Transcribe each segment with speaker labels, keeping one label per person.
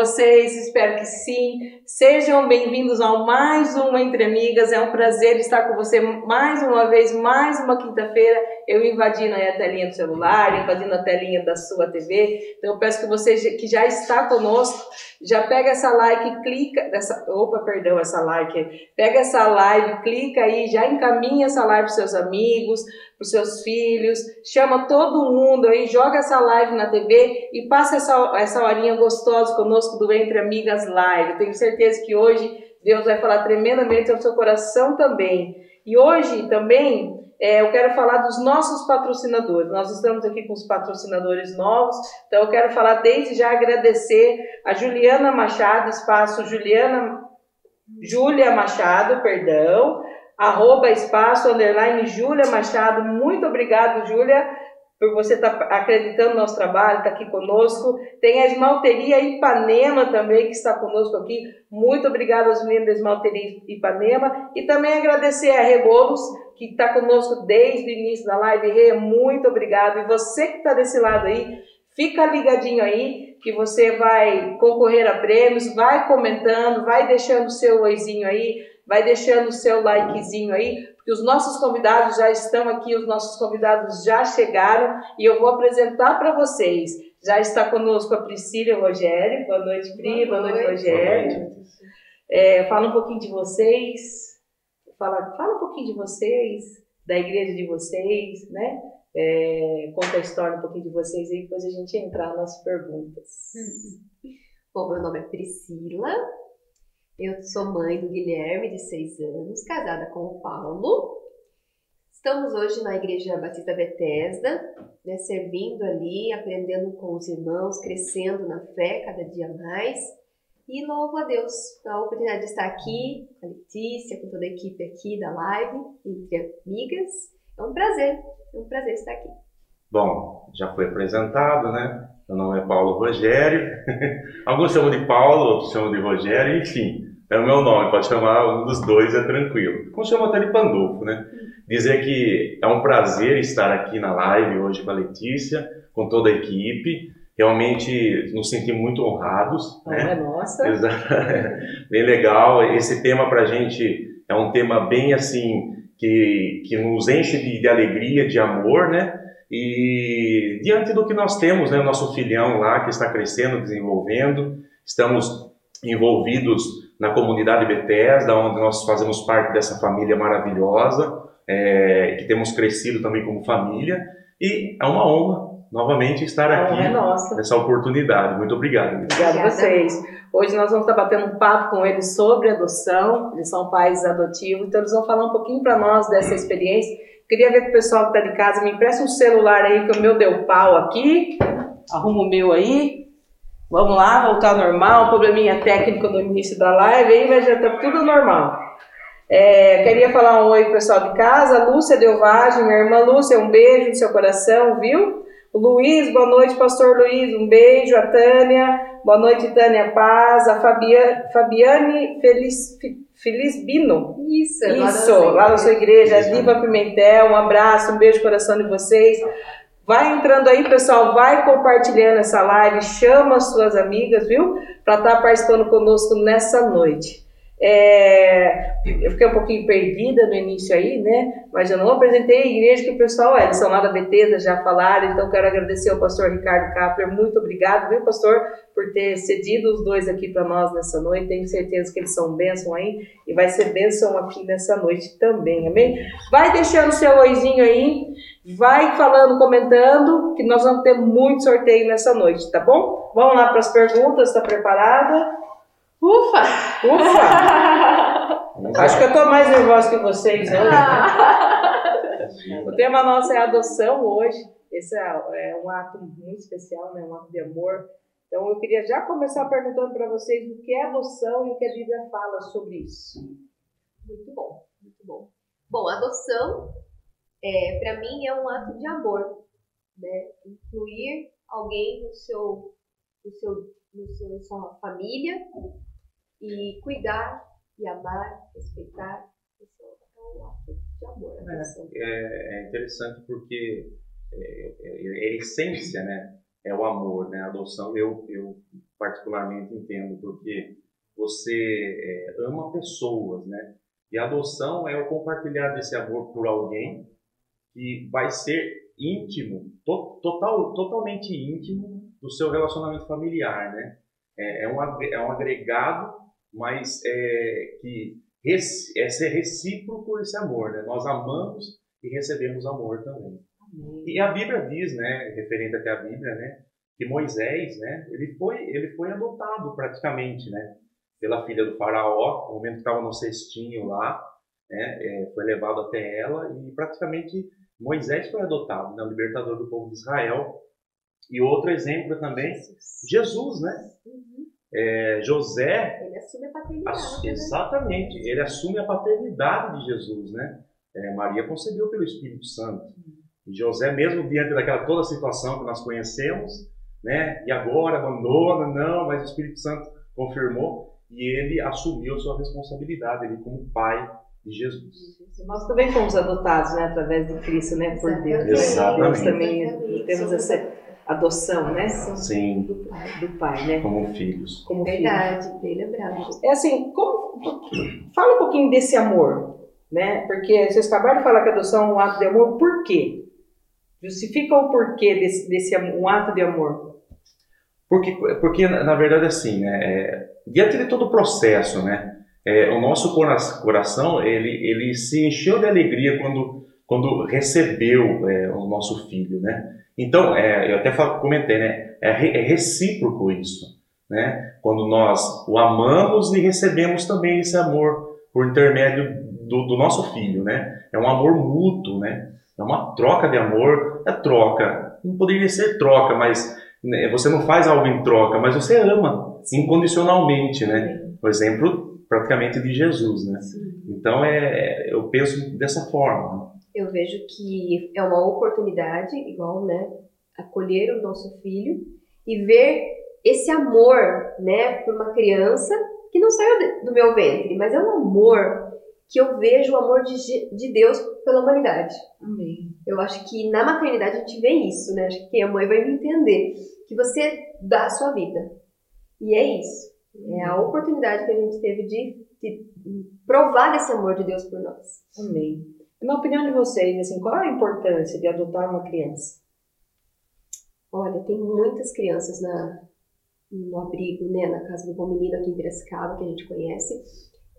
Speaker 1: vocês? Espero que sim. Sejam bem-vindos ao mais uma Entre Amigas. É um prazer estar com você mais uma vez, mais uma quinta-feira. Eu invadindo a telinha do celular, invadindo a telinha da sua TV. Então eu peço que você que já está conosco, já pega essa like, clica, essa, opa, perdão, essa like, pega essa live, clica aí, já encaminha essa live para seus amigos, para os seus filhos, chama todo mundo aí, joga essa live na TV e passa essa, essa horinha gostosa conosco do Entre Amigas Live. Tenho certeza que hoje Deus vai falar tremendamente ao seu coração também. E hoje também é, eu quero falar dos nossos patrocinadores. Nós estamos aqui com os patrocinadores novos, então eu quero falar desde já agradecer a Juliana Machado, espaço Juliana Júlia Machado, perdão, arroba espaço underline Júlia Machado. Muito obrigado, Júlia, por você estar tá acreditando no nosso trabalho, estar tá aqui conosco. Tem a Esmalteria Ipanema também, que está conosco aqui. Muito obrigada aos meninos da Esmalteria Ipanema. E também agradecer a Rebolos, que está conosco desde o início da live. Rê, muito obrigado. E você que está desse lado aí, fica ligadinho aí, que você vai concorrer a prêmios, vai comentando, vai deixando o seu oizinho aí, vai deixando o seu likezinho aí, porque os nossos convidados já estão aqui, os nossos convidados já chegaram e eu vou apresentar para vocês. Já está conosco a Priscila e o Rogério. Boa noite, Pri. Boa, Boa noite, Rogério. Boa noite. É, fala um pouquinho de vocês fala, fala um pouquinho de vocês, da igreja de vocês, né? É, conta a história um pouquinho de vocês e depois a gente entrar nas perguntas.
Speaker 2: Bom, meu nome é Priscila, eu sou mãe do Guilherme, de seis anos, casada com o Paulo. Estamos hoje na Igreja Batista Bethesda, né, servindo ali, aprendendo com os irmãos, crescendo na fé cada dia mais. E louvo a Deus pela oportunidade de estar aqui com a Letícia, com toda a equipe aqui da live, entre amigas. É um prazer, é um prazer estar aqui.
Speaker 3: Bom, já foi apresentado, né? Meu nome é Paulo Rogério. Alguns chamam de Paulo, outros chamam de Rogério, enfim, é o meu nome, pode chamar um dos dois, é tranquilo. Alguns chamam até de Pandolfo, né? Dizer que é um prazer estar aqui na live hoje com a Letícia, com toda a equipe realmente nos sentimos muito honrados.
Speaker 1: Oh, né? É nossa!
Speaker 3: bem legal. Esse tema para a gente é um tema bem assim que, que nos enche de, de, alegria, de amor, né? E diante do que nós temos, né? O nosso filhão lá que está crescendo, desenvolvendo, estamos envolvidos na comunidade Bethesda, onde nós fazemos parte dessa família maravilhosa, é, que temos crescido também como família, e é uma honra novamente estar aqui
Speaker 1: é
Speaker 3: nessa oportunidade. Muito obrigado.
Speaker 1: Obrigada a vocês. Hoje nós vamos estar batendo um papo com eles sobre adoção. Eles são pais adotivos, então eles vão falar um pouquinho para nós dessa experiência. Queria ver que o pessoal que está de casa me empresta um celular aí, que o meu deu pau aqui. Arruma o meu aí. Vamos lá, voltar ao normal. Um probleminha técnico no início da live aí, mas já está tudo normal. É, queria falar um oi pessoal de casa. Lúcia Delvagem, minha irmã Lúcia, um beijo no seu coração, viu? O Luiz, boa noite, pastor Luiz, um beijo. A Tânia, boa noite, Tânia Paz. A Fabiane, Fabiane Feliz, Feliz Bino.
Speaker 2: Isso,
Speaker 1: Isso, lá da sua igreja. A Diva Pimentel, um abraço, um beijo no coração de vocês. Vai entrando aí, pessoal, vai compartilhando essa live, chama as suas amigas, viu? Para estar tá participando conosco nessa noite. É, eu fiquei um pouquinho perdida no início aí, né? Mas eu não apresentei a igreja que o pessoal é, eles são lá da Betesda, já falaram, então quero agradecer ao pastor Ricardo Kapler, muito obrigado, viu, pastor, por ter cedido os dois aqui para nós nessa noite. Tenho certeza que eles são bênção aí e vai ser bênção aqui nessa noite também, amém? Vai deixando seu oizinho aí, vai falando, comentando, que nós vamos ter muito sorteio nessa noite, tá bom? Vamos lá para as perguntas, está preparada?
Speaker 2: Ufa!
Speaker 1: Ufa! Acho que eu estou mais nervosa que vocês hoje. Né? o tema nosso é adoção hoje. Esse é, é, um ato muito especial, né? um ato de amor. Então eu queria já começar perguntando para vocês o que é adoção e o que a Bíblia fala sobre isso.
Speaker 2: Muito bom, muito bom. Bom, adoção, é, para mim, é um ato de amor, né? Incluir alguém no seu, no seu, no seu, na sua família, e cuidar e amar, respeitar, isso é um ato de amor.
Speaker 3: É, é, interessante porque é, é, é, essência, né? é o amor, né? A adoção eu, eu particularmente entendo porque você é, ama pessoas, né? E a adoção é o compartilhar desse amor por alguém que vai ser íntimo, to, total, totalmente íntimo do seu relacionamento familiar, né? É, é, um, é um agregado, mas é, que é ser recíproco esse amor, né? Nós amamos e recebemos amor também. Amém. E a Bíblia diz, né, referente até a Bíblia, né, que Moisés, né, ele foi, ele foi adotado praticamente, né, pela filha do faraó, no momento que estava no cestinho lá, né, é, foi levado até ela e praticamente Moisés foi adotado, né, o libertador do povo de Israel. E outro exemplo também, Jesus, né? Uhum. É, José.
Speaker 2: Ele assume a paternidade.
Speaker 3: né? Exatamente, ele assume a paternidade de Jesus, né? É, Maria concebeu pelo Espírito Santo. Uhum. E José, mesmo diante daquela toda a situação que nós conhecemos, né? E agora abandona, não, mas o Espírito Santo confirmou e ele assumiu a sua responsabilidade, ele como pai de Jesus.
Speaker 1: Nós também fomos adotados, né, através de Cristo, né, por Deus.
Speaker 3: Exatamente.
Speaker 1: Deus também temos essa adoção, né?
Speaker 3: Sim.
Speaker 1: Do pai, do pai né?
Speaker 3: Como filhos.
Speaker 2: Como Verdade, filho. bem lembrado.
Speaker 1: É assim, como, fala um pouquinho desse amor, né? Porque vocês acabaram de falar que a adoção é um ato de amor, por quê? Justifica o porquê desse, desse um ato de amor.
Speaker 3: Porque, porque na verdade, assim, né, é, diante de todo o processo, né, é, o nosso coração ele, ele se encheu de alegria quando, quando recebeu é, o nosso filho, né? Então, é, eu até comentei, né? É, é, recíproco isso, né? Quando nós o amamos e recebemos também esse amor por intermédio do, do nosso filho, né? É um amor mútuo, né? É uma troca de amor, é troca. Não poderia ser troca, mas né, você não faz algo em troca, mas você ama incondicionalmente, né? Por exemplo, praticamente de Jesus, né? Então é, eu penso dessa forma.
Speaker 2: Eu vejo que é uma oportunidade, igual, né, acolher o nosso filho e ver esse amor, né, por uma criança que não saiu do meu ventre, mas é um amor que eu vejo o amor de, de Deus pela humanidade.
Speaker 1: Amém.
Speaker 2: Eu acho que na maternidade a gente vê isso, né? Acho que é mãe vai me entender. Que você dá a sua vida. E é isso. É a oportunidade que a gente teve de, de provar desse amor de Deus por nós.
Speaker 1: Amém. Na opinião de vocês, assim, qual é a importância de adotar uma criança?
Speaker 2: Olha, tem muitas crianças na, no abrigo, né, na casa do Bom Menino aqui em Piracicaba, que a gente conhece.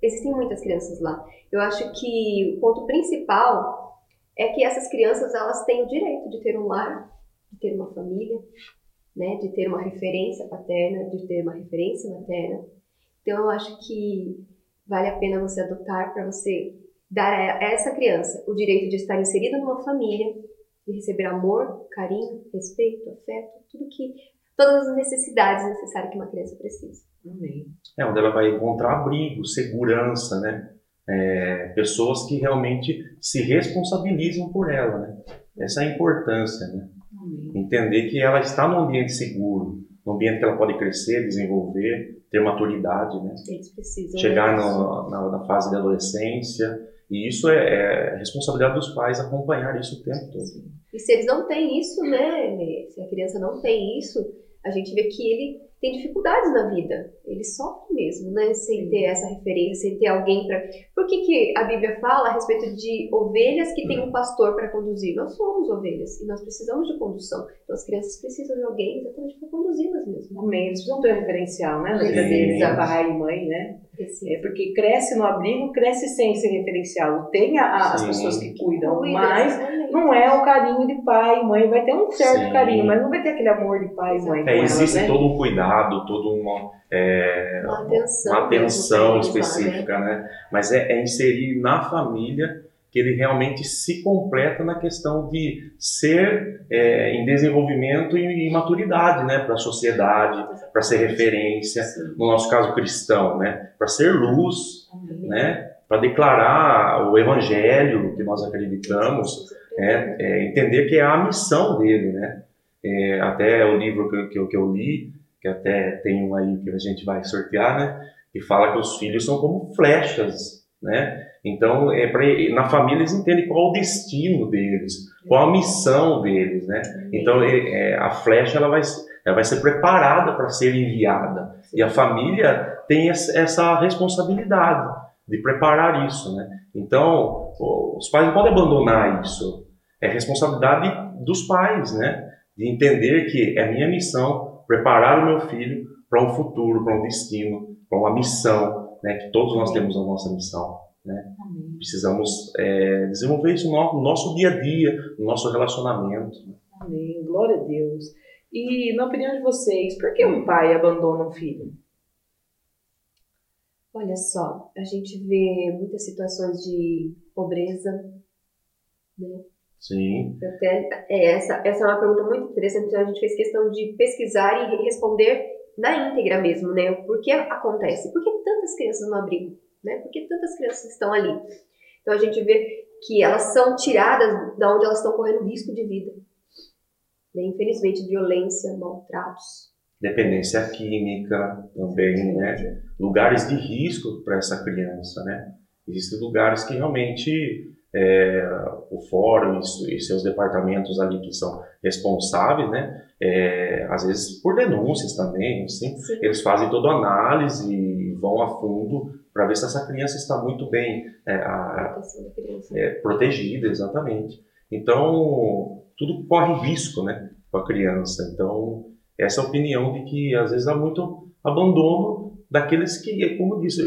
Speaker 2: Existem muitas crianças lá. Eu acho que o ponto principal é que essas crianças elas têm o direito de ter um lar, de ter uma família, né, de ter uma referência paterna, de ter uma referência materna. Então eu acho que vale a pena você adotar para você dar a essa criança o direito de estar inserida numa família, de receber amor, carinho, respeito, afeto, tudo que todas as necessidades necessárias que uma criança precisa.
Speaker 1: Amém.
Speaker 3: É onde ela vai encontrar abrigo, segurança, né? É, pessoas que realmente se responsabilizam por ela, né? Essa é a importância, né? Entender que ela está num ambiente seguro, num ambiente que ela pode crescer, desenvolver, ter maturidade, né?
Speaker 2: Eles precisam.
Speaker 3: Chegar no, na, na, fase da adolescência. E isso é, é, responsabilidade dos pais acompanhar isso o tempo todo.
Speaker 2: E se eles não têm isso, né? Se a criança não tem isso, a gente vê que ele tem dificuldades na vida. Ele sofre mesmo, né? Sem ter essa referência, sem ter alguém para. Por que, que a Bíblia fala a respeito de ovelhas que tem um pastor para conduzir? Nós somos ovelhas e nós precisamos de condução. Então as crianças precisam de alguém exatamente para conduzi-las mesmo.
Speaker 1: Amém. Eles precisam ter um referencial, né? Na vida deles, a pai e mãe, né? É porque cresce no abrigo, cresce sem esse referencial. Tem a, as pessoas que cuidam, Cuida, mas não é o carinho de pai e mãe. Vai ter um certo Sim. carinho, mas não vai ter aquele amor de pai e mãe.
Speaker 3: É, existe elas, né? todo um cuidado, toda uma, é,
Speaker 2: uma atenção,
Speaker 3: uma atenção específica, né? né? Mas é, é inserir na família que ele realmente se completa na questão de ser é, em desenvolvimento e, e maturidade, né, para a sociedade, para ser referência, no nosso caso cristão, né, para ser luz, né, para declarar o evangelho que nós acreditamos, é, é, entender que é a missão dele, né, é, até o livro que, que, que eu li, que até tem um aí que a gente vai sortear, né, que fala que os filhos são como flechas, né, Então, é pra, na família eles entendem qual o destino deles, qual a missão deles, né? Então, é, é, a flecha ela vai, ela vai ser preparada para ser enviada. E a família tem essa responsabilidade de preparar isso, né? Então, os pais não podem abandonar isso. É responsabilidade dos pais, né? De entender que é minha missão preparar o meu filho para um futuro, para um destino, para uma missão, né? Que todos nós temos a nossa missão. Né? Precisamos é, desenvolver isso no, no, nosso dia a dia, no nosso relacionamento.
Speaker 1: Amém. Glória a Deus. E na opinião de vocês, por que um pai abandona um filho?
Speaker 2: Olha só, a gente vê muitas situações de pobreza, né?
Speaker 3: Sim.
Speaker 2: Até, é, essa, essa é uma pergunta muito interessante, então a gente fez questão de pesquisar e responder na íntegra mesmo, né? Por que acontece? Por que tantas crianças no abrigo? Né? Porque tantas crianças estão ali. Então a gente vê que elas são tiradas da onde elas estão correndo risco de vida. Né? Infelizmente, violência, maltratos.
Speaker 3: Dependência química também, né? Lugares de risco para essa criança, né? Existem lugares que realmente é, o fórum e, seus departamentos ali que são responsáveis, né? É, às vezes por denúncias também, assim, eles fazem toda a análise e vão a fundo para ver se essa criança está muito bem é, a, é, protegida, exatamente. Então, tudo corre risco né, com a criança. Então, essa opinião de que às vezes há muito abandono daqueles que, como disse,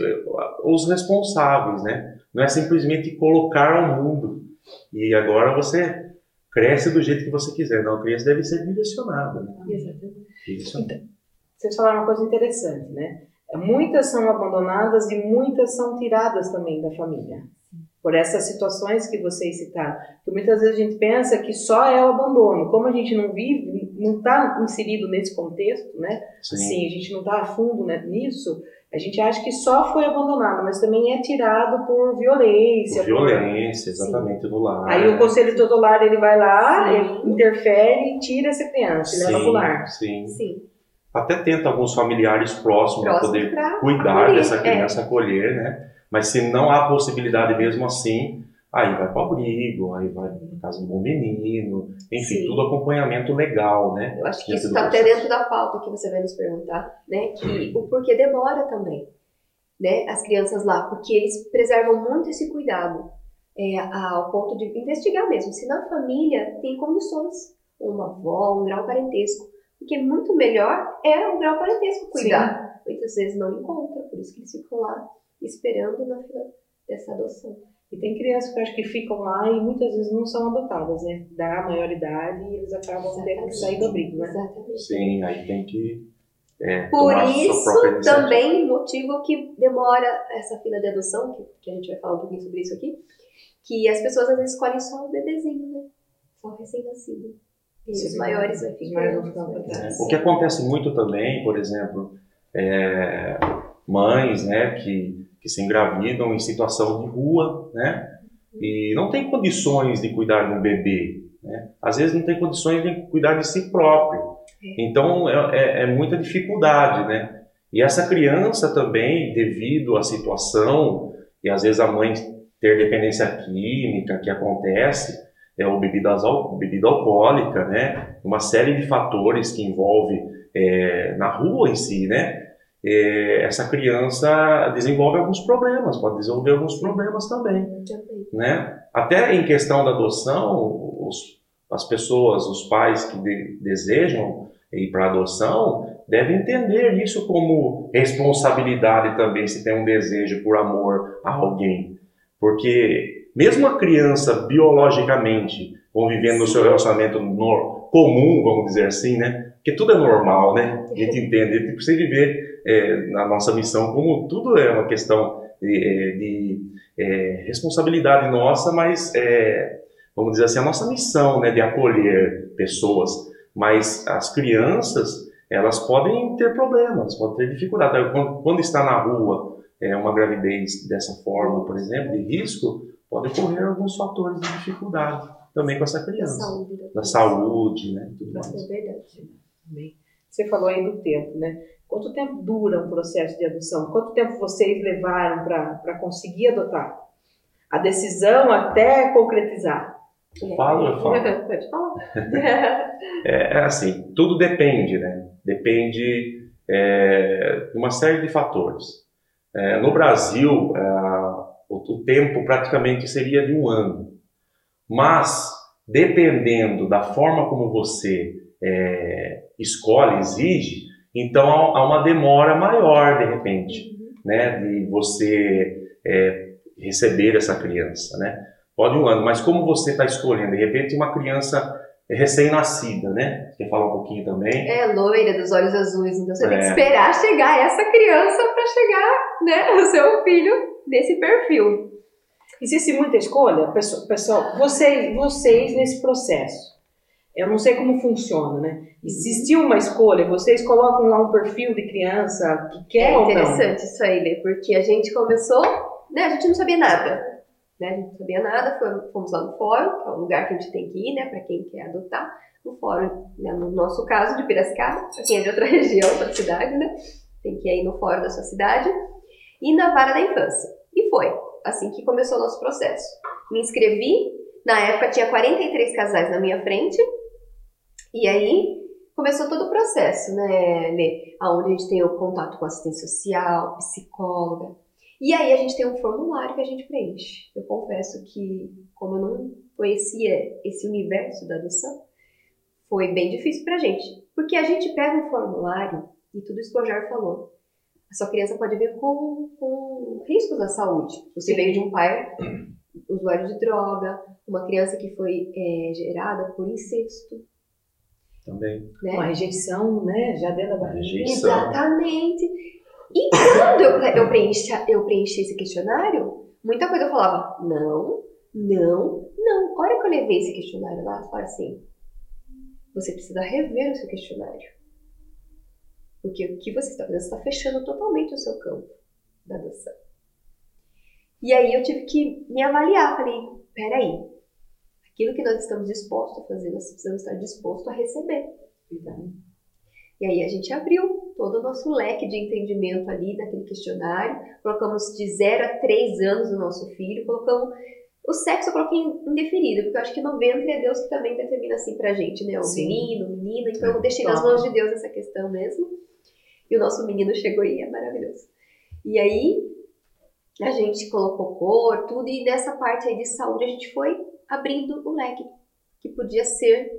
Speaker 3: os responsáveis, né? Não é simplesmente colocar ao mundo e agora você cresce do jeito que você quiser. Não, a criança deve ser direcionada. Né?
Speaker 1: Exatamente. Então, vocês falaram uma coisa interessante, né? Muitas são abandonadas e muitas são tiradas também da família. Por essas situações que vocês citaram. Porque muitas vezes a gente pensa que só é o abandono. Como a gente não vive, não está inserido nesse contexto, né? Sim. Assim, a gente não está a fundo né, nisso, a gente acha que só foi abandonado, mas também é tirado por violência.
Speaker 3: Por violência, por... exatamente, Sim. do lar.
Speaker 1: Aí o conselho tutelar ele vai lá, ele interfere e tira essa criança, Sim. leva para o lar.
Speaker 3: Sim. Sim até tenta alguns familiares próximos para poder cuidar acolher, dessa criança, é. acolher, né? Mas se não há possibilidade mesmo assim, aí vai para o abrigo, aí vai para casa do bom menino, enfim, Sim. tudo acompanhamento legal, né?
Speaker 2: Eu acho que isso está até dentro da pauta que você vai nos perguntar, né? Que o porquê demora também, né? As crianças lá, porque eles preservam muito esse cuidado, é, ao ponto de investigar mesmo se na família tem condições, uma avó, um grau parentesco porque muito melhor é o grau parentesco cuidar. Sim. Muitas vezes não encontra, por isso que eles ficam lá esperando na fila dessa adoção.
Speaker 1: E tem crianças que eu acho que ficam lá e muitas vezes não são adotadas, né? Da maioridade e eles acabam tendo que sair do abrigo, né?
Speaker 2: Exatamente.
Speaker 3: Sim, aí tem que. É,
Speaker 2: Por isso, também, motivo que demora essa fila de adoção, que, que a gente vai falar um pouquinho sobre isso aqui, que as pessoas às vezes escolhem só o bebezinho, né? Só o recém-nascido. E os maiores vai
Speaker 3: ficar. O que acontece muito também, por exemplo, é, mães, né, que, que se engravidam em situação de rua, né, e não tem condições de cuidar de um bebê, né, às vezes não tem condições de cuidar de si próprio. É. Então é, é, é muita dificuldade, né? E essa criança também, devido à situação e às vezes a mãe ter dependência química que acontece, é, ou bebidas, bebida alcoólica, né? Uma série de fatores que envolve é, na rua em si, né? É, essa criança desenvolve alguns problemas, pode desenvolver alguns problemas também, né? Até em questão da adoção, os, as pessoas, os pais que de, desejam ir para adoção, devem entender isso como responsabilidade também, se tem um desejo por amor a alguém, porque mesmo a criança biologicamente convivendo no seu relacionamento no, comum, vamos dizer assim, né? Porque tudo é normal, né? A gente entende, a gente precisa viver é, na nossa missão como tudo é uma questão de, é, de é, responsabilidade nossa, mas é, vamos dizer assim, a nossa missão, né, de acolher pessoas. Mas as crianças, elas podem ter problemas, podem ter dificuldade. Quando, quando está na rua, é, uma gravidez dessa forma, por exemplo, de risco, pode ocorrer alguns fatores de dificuldade também com essa criança. Da saúde, da, saúde né? Tudo mais.
Speaker 2: É verdade.
Speaker 1: Você falou aí do tempo, né? Quanto tempo dura um processo de adoção? Quanto tempo vocês levaram para conseguir adotar? a decisão até concretizar?
Speaker 3: Fala, eu falo.
Speaker 2: Pode falar.
Speaker 3: É, é assim, tudo depende, né? Depende é, de uma série de fatores. É, no Brasil, é, o, o tempo praticamente seria de um ano. Mas, dependendo da forma como você é, escolhe, exige, então há uma demora maior, de repente, né, de você é, receber essa criança, né? Pode um ano, mas como você está escolhendo, de repente, uma criança recém-nascida, né? Você quer falar um pouquinho também?
Speaker 2: É loira, dos olhos azuis, então você
Speaker 3: É.
Speaker 2: tem que esperar chegar essa criança para chegar, né, o seu filho nesse perfil.
Speaker 1: Existe muita escolha? Pessoal, pessoal vocês, vocês nesse processo, eu não sei como funciona, né? Existiu uma escolha? Vocês colocam lá um perfil de criança que quer
Speaker 2: É
Speaker 1: ou não?
Speaker 2: interessante isso aí, Lê, porque a gente começou, né, a gente não sabia nada. Né, a gente não sabia nada, fomos, lá no fórum, que é o lugar que a gente tem que ir, né, para quem quer adotar. No fórum, né, no nosso caso, de Piracicaba, para quem é de outra região, outra cidade, né, tem que ir aí no fórum da sua cidade. E na vara da infância. E foi assim que começou o nosso processo. Me inscrevi, na época tinha 43 casais na minha frente, e aí começou todo o processo, né, Lê? Onde a gente tem o contato com assistente social, psicóloga. E aí a gente tem um formulário que a gente preenche. Eu confesso que, como eu não conhecia esse universo da adoção, foi bem difícil pra gente. Porque a gente pega um formulário, e tudo isso que o Roger falou, a sua criança pode vir com, com riscos à saúde. Você veio de um pai usuário de droga, uma criança que foi é, gerada por incesto,
Speaker 3: Também.
Speaker 2: né?
Speaker 1: Uma rejeição, né? Já dentro da barriga.
Speaker 3: Rejeição.
Speaker 2: Exatamente. E quando eu, eu, preenchi, eu preenchi esse questionário, muita coisa eu falava, não, não, não. A hora que eu levei esse questionário lá, eu falei assim, você precisa rever o seu questionário. Porque o que você está fazendo, você está fechando totalmente o seu campo da adoção. E aí eu tive que me avaliar, falei, peraí, aquilo que nós estamos dispostos a fazer, nós precisamos estar dispostos a receber. E aí a gente abriu todo o nosso leque de entendimento ali naquele questionário, colocamos de 0 a 3 anos o nosso filho, colocamos o sexo eu coloquei indefinido, porque eu acho que no ventre é Deus que também determina assim pra gente, né? O
Speaker 1: Sim.
Speaker 2: menino, menina, então eu deixei nas mãos de Deus essa questão mesmo. E o nosso menino chegou aí, é maravilhoso. E aí a gente colocou cor, tudo, e nessa parte aí de saúde a gente foi abrindo o leque que podia ser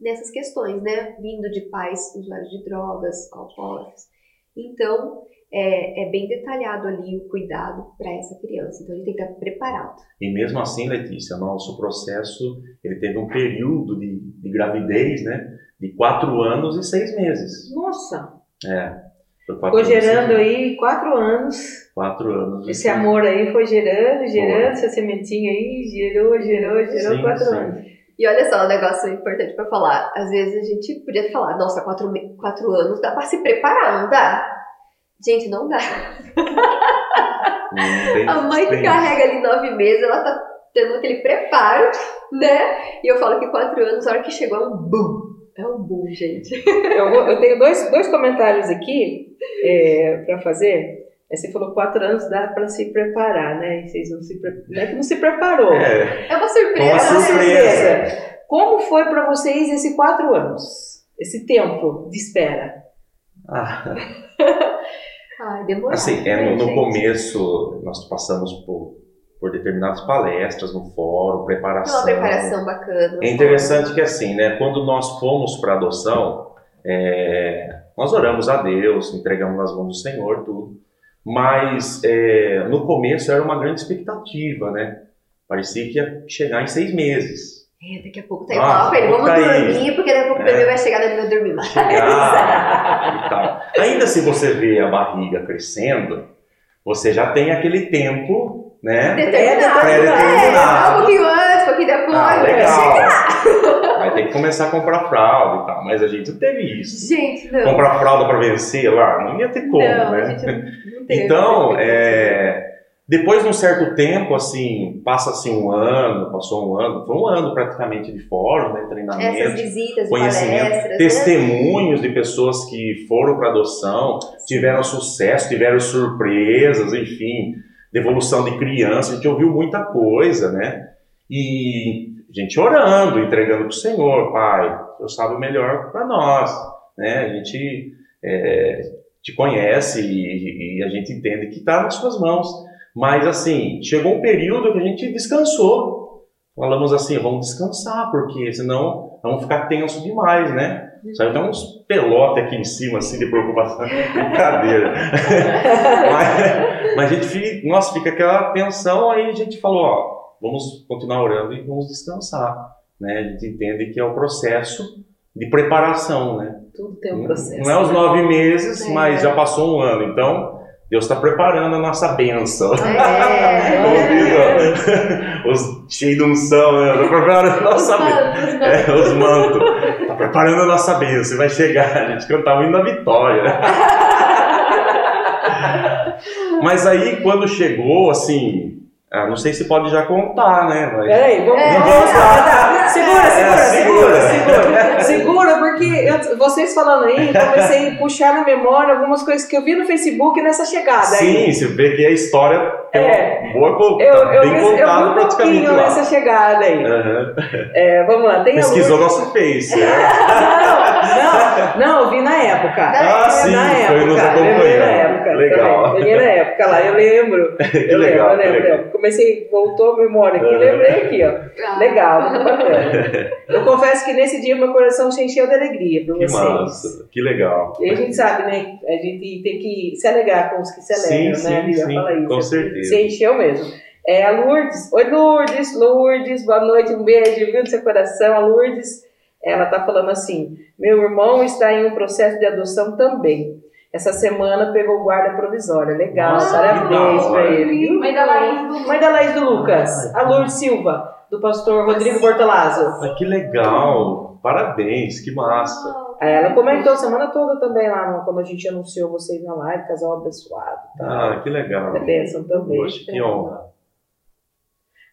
Speaker 2: nessas questões, né? Vindo de pais usuários de drogas, alcoólatras. Então, é, é bem detalhado ali o cuidado para essa criança. Então, a gente tem que estar preparado.
Speaker 3: E mesmo assim, Letícia, nosso processo ele teve um período de, de gravidez, né? De quatro anos e seis meses.
Speaker 1: Nossa,
Speaker 3: É. Foi quatro
Speaker 1: ficou
Speaker 3: anos
Speaker 1: gerando aí quatro anos.
Speaker 3: Quatro anos.
Speaker 1: Esse amor aí foi gerando, gerando, essa sementinha aí, gerou, gerou, gerou
Speaker 3: Sim,
Speaker 1: quatro
Speaker 3: sim.
Speaker 1: anos.
Speaker 2: E olha só, um negócio importante para falar. Às vezes a gente podia falar, nossa, quatro, quatro anos dá para se preparar, não dá? Gente, não dá.
Speaker 3: Não tem-
Speaker 2: A mãe que carrega ali nove meses, ela tá tendo aquele preparo, né? E eu falo que quatro anos, a hora que chegou, é um boom. É um boom, gente.
Speaker 1: Eu, vou- eu tenho dois, dois comentários aqui é, para fazer. Aí Você falou quatro anos dá para se preparar, né? E vocês não se pre- não é que não se preparou.
Speaker 3: É,
Speaker 2: É uma surpresa.
Speaker 3: Uma
Speaker 1: É uma
Speaker 3: surpresa.
Speaker 1: Como foi para vocês esses quatro anos? Esse tempo de espera?
Speaker 3: ah,
Speaker 2: Ai, demorou.
Speaker 3: assim, é, no,
Speaker 2: né,
Speaker 3: no começo nós passamos por, por determinadas palestras no fórum, preparação.
Speaker 2: uma preparação bacana.
Speaker 3: É interessante que assim, né, quando nós fomos para adoção, é, nós oramos a Deus, entregamos nas mãos do Senhor, tudo. Mas é, no começo era uma grande expectativa, né? Parecia que ia chegar em seis meses.
Speaker 2: É, daqui a pouco tá igual pra ele.
Speaker 3: daqui a
Speaker 2: Vamos
Speaker 3: pouco tá aí.
Speaker 2: dormir, porque daqui a pouco o
Speaker 3: É.
Speaker 2: bebê vai chegar e vai dormir mais.
Speaker 3: Chegar e tal. Ainda se você vê a barriga crescendo, você já tem aquele tempo, né?
Speaker 2: Determinado.
Speaker 3: Pré-determinado.
Speaker 2: É, um pouquinho antes, um pouquinho depois.
Speaker 3: Ah,
Speaker 2: vai chegar.
Speaker 3: legal. Vai ter que começar a comprar fralda e tal. Mas a gente não teve isso.
Speaker 2: Gente, não.
Speaker 3: Comprar fralda para vencer lá, não ia ter como,
Speaker 2: não,
Speaker 3: né?
Speaker 2: não, teve.
Speaker 3: Então, é, depois de um certo tempo, assim, passa-se um ano, passou um ano, foi um ano praticamente de fórum, né,
Speaker 2: Essas
Speaker 3: treinamento,
Speaker 2: visitas,
Speaker 3: conhecimento,
Speaker 2: palestras, né?
Speaker 3: testemunhos de pessoas que foram para adoção, tiveram sucesso, tiveram surpresas, enfim, devolução de criança, a gente ouviu muita coisa, né? E a gente orando, entregando para o Senhor, Pai, o Senhor sabe o melhor para nós, né? A gente é, te conhece e, e, a gente entende que está nas suas mãos. Mas assim, chegou um período que a gente descansou. Falamos assim, vamos descansar, porque senão vamos ficar tenso demais, né? Saiu até uns pelotas aqui em cima, assim, de preocupação. Brincadeira. mas, mas, a gente fica, nossa, fica aquela tensão, aí a gente falou, ó, vamos continuar orando e vamos descansar. Né? A gente entende que é o processo de preparação, né?
Speaker 1: Tudo tem um processo.
Speaker 3: Não é os nove meses, é. mas já passou um ano. Então, Deus está preparando a nossa bênção. É, é. os cheios de unção, né? Está preparando a nossa bênção. É, os mantos. Está preparando a nossa bênção. Vai chegar, a gente cantava indo na vitória. Mas aí, quando chegou, assim, ah, não sei se pode já contar, né?
Speaker 1: Mas... Peraí, vamos, é, vamos lá. Segura, segura, é, segura, segura, segura. porque eu, vocês falando aí, comecei a puxar na memória algumas coisas que eu vi no Facebook nessa chegada.
Speaker 3: Sim,
Speaker 1: aí.
Speaker 3: você vê que a história é, boa
Speaker 1: conta, eu, eu, bem eu, eu vi um pouquinho lá. nessa chegada aí. Uhum. É, vamos lá, tem
Speaker 3: Pesquisou nosso Face.
Speaker 1: É. não, não, eu vi na época.
Speaker 3: Ah, sim, na época, foi nos acompanhando. Eu.
Speaker 1: Legal. Eu vi na época lá, eu lembro.
Speaker 3: que eu legal,
Speaker 1: lembro, eu lembro. Comecei, voltou a memória aqui, lembrei aqui, ó. Legal, muito bacana. Eu confesso que nesse dia meu coração se encheu de alegria por
Speaker 3: que
Speaker 1: vocês.
Speaker 3: Massa, que legal.
Speaker 1: E a gente sabe, né? A gente tem que se alegrar com os que se alegram,
Speaker 3: sim,
Speaker 1: né?
Speaker 3: Sim, sim, fala isso. com certeza.
Speaker 1: Se encheu mesmo. É a Lourdes. Oi, Lourdes, Lourdes, boa noite, um beijo, viu, no seu coração. A Lourdes, ela tá falando assim: meu irmão está em um processo de adoção também. Essa semana pegou guarda provisória. Legal, ah, parabéns para ele.
Speaker 2: Mãe da Laís do,
Speaker 1: Mãe da Laís do Lucas. a Lourdes Silva, do pastor Rodrigo Bortolazzo.
Speaker 3: Ah, que legal. Parabéns, que massa.
Speaker 1: Ela comentou a semana toda também lá, quando a gente anunciou vocês na live, casal abençoado.
Speaker 3: Tá? Ah, que legal.
Speaker 1: É bênção também.
Speaker 3: Poxa, que honra.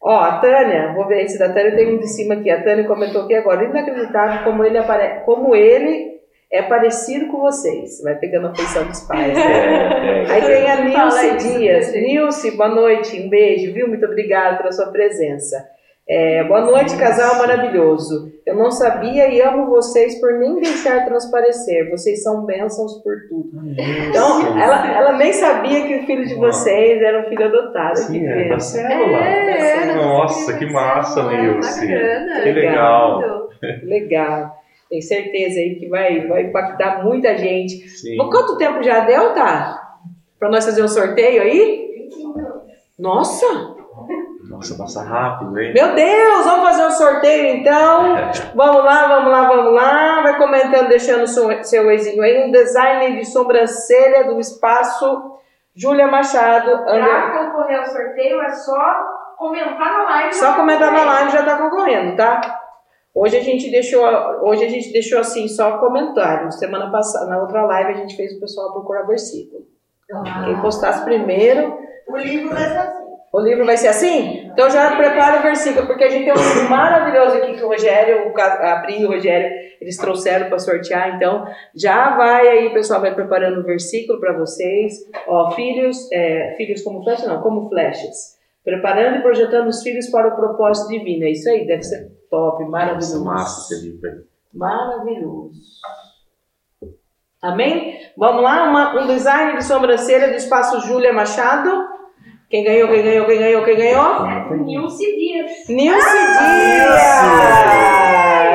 Speaker 1: Ó, a Tânia, vou ver esse da Tânia, tem um de cima aqui. A Tânia comentou aqui agora, inacreditável como ele, apare... como ele é parecido com vocês. Vai pegando a feição dos pais. Né? É, é, Aí tem a Nilce Dias. Nilce, boa noite, um beijo, viu? Muito obrigada pela sua presença. É, boa noite, casal maravilhoso. Eu não sabia e amo vocês por nem deixar transparecer. Vocês são bênçãos por tudo. Então, ela, ela nem sabia que o filho de vocês era um filho adotado.
Speaker 3: Sim, é da célula. É, é, Nossa, que massa, Nilce. Que legal.
Speaker 1: Legal. Tenho certeza aí que vai, vai impactar muita gente.
Speaker 3: Sim.
Speaker 1: Quanto tempo já deu, tá? Para nós fazer um sorteio aí?
Speaker 2: Nossa!
Speaker 3: Nossa, passa rápido, hein?
Speaker 1: Meu Deus, vamos fazer um sorteio então. vamos lá, vamos lá, vamos lá. Vai comentando, deixando seu, seu exinho aí. Um design de sobrancelha do espaço Júlia Machado.
Speaker 2: Para concorrer ao sorteio é só comentar na live.
Speaker 1: Só comentar na live já tá concorrendo, tá? Hoje a gente deixou, hoje a gente deixou assim só comentário. Semana passada, na outra live a gente fez o pessoal procurar versículo. Ah. Quem postasse primeiro,
Speaker 2: o livro vai ser assim.
Speaker 1: O livro vai ser assim? Então já prepara o versículo, porque a gente tem um livro maravilhoso aqui que o Rogério, a Pri e o Rogério, eles trouxeram para sortear. Então já vai aí, o pessoal vai preparando o versículo para vocês. Ó, filhos, é, filhos como flechas, não, como flechas. Preparando e projetando os filhos para o propósito divino. É isso aí, deve ser Top, maravilhoso.
Speaker 3: Massa esse livro.
Speaker 1: Maravilhoso. Amém? Vamos lá, Uma, um design de sobrancelha do espaço Júlia Machado. Quem ganhou, quem ganhou, quem ganhou, quem ganhou?
Speaker 2: Nilce Dias.
Speaker 1: Nilce
Speaker 2: ah,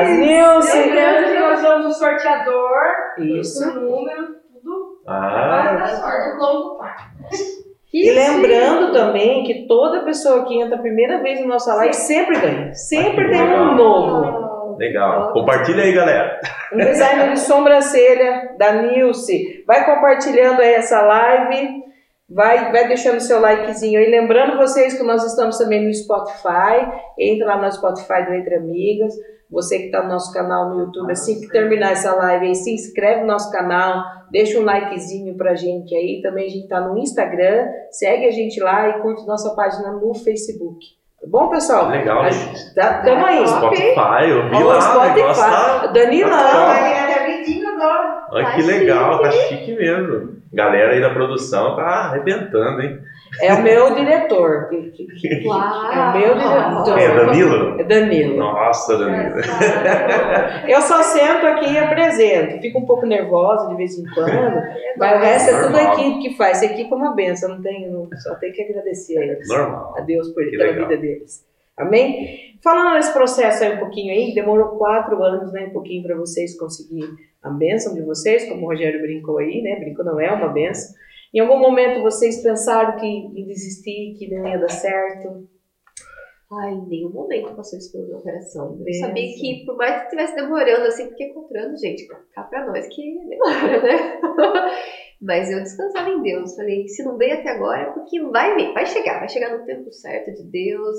Speaker 1: Dias! Nilce!
Speaker 2: Lembrando que nós vamos no sorteador.
Speaker 1: Isso.
Speaker 2: O número, tudo.
Speaker 3: Ah.
Speaker 2: Vai sorte, longo prazo.
Speaker 1: E lembrando também que toda pessoa que entra a primeira vez no nossa live sempre ganha. Sempre tem um novo.
Speaker 3: Legal. Compartilha aí, galera.
Speaker 1: Um design de sobrancelha da Nilce. Vai compartilhando aí essa live. Vai, vai deixando seu likezinho aí. Lembrando vocês que nós estamos também no Spotify. Entra lá no Spotify do Entre Amigas. Você que está no nosso canal no YouTube, assim que terminar essa live aí, se inscreve no nosso canal, deixa um likezinho pra gente aí. Também a gente está no Instagram, segue a gente lá e curte nossa página no Facebook. Tá bom, pessoal?
Speaker 3: Legal,
Speaker 1: gente. Tá, tamo aí.
Speaker 3: Spotify, eu vi lá.
Speaker 1: Spotify. Danilão.
Speaker 2: Vai ganhar até vidinho agora.
Speaker 1: agora.
Speaker 3: Olha
Speaker 2: Tá
Speaker 3: que legal,
Speaker 2: chique,
Speaker 3: tá chique mesmo. Galera aí da produção tá arrebentando, hein?
Speaker 1: É o meu diretor.
Speaker 2: Uau!
Speaker 1: É o meu diretor.
Speaker 3: É Danilo?
Speaker 1: É Danilo.
Speaker 3: Nossa, Danilo.
Speaker 1: Eu só sento aqui e apresento. Fico um pouco nervosa de vez em quando, mas o resto é tudo a equipe que faz. Essa equipe é uma benção, não tem, não- só tem que agradecer a eles.
Speaker 3: Normal.
Speaker 1: A Deus por,
Speaker 3: Que
Speaker 1: pela
Speaker 3: legal.
Speaker 1: vida deles. Amém? Falando nesse processo aí um pouquinho aí, demorou quatro anos, né? Um pouquinho para vocês conseguirem a bênção de vocês, como o Rogério brincou aí, né? Brincou não é uma bênção. Em algum momento vocês pensaram que em desistir, que não ia dar certo?
Speaker 2: Ai, em nenhum momento passou isso pelo meu coração. Eu
Speaker 1: Benção.
Speaker 2: sabia que, por mais que estivesse demorando, assim, porque quatro anos, gente, cá pra nós que demora, né? Mas eu descansava em Deus. Falei, se não veio até agora, é porque vai vir, vai chegar, vai chegar no tempo certo de Deus.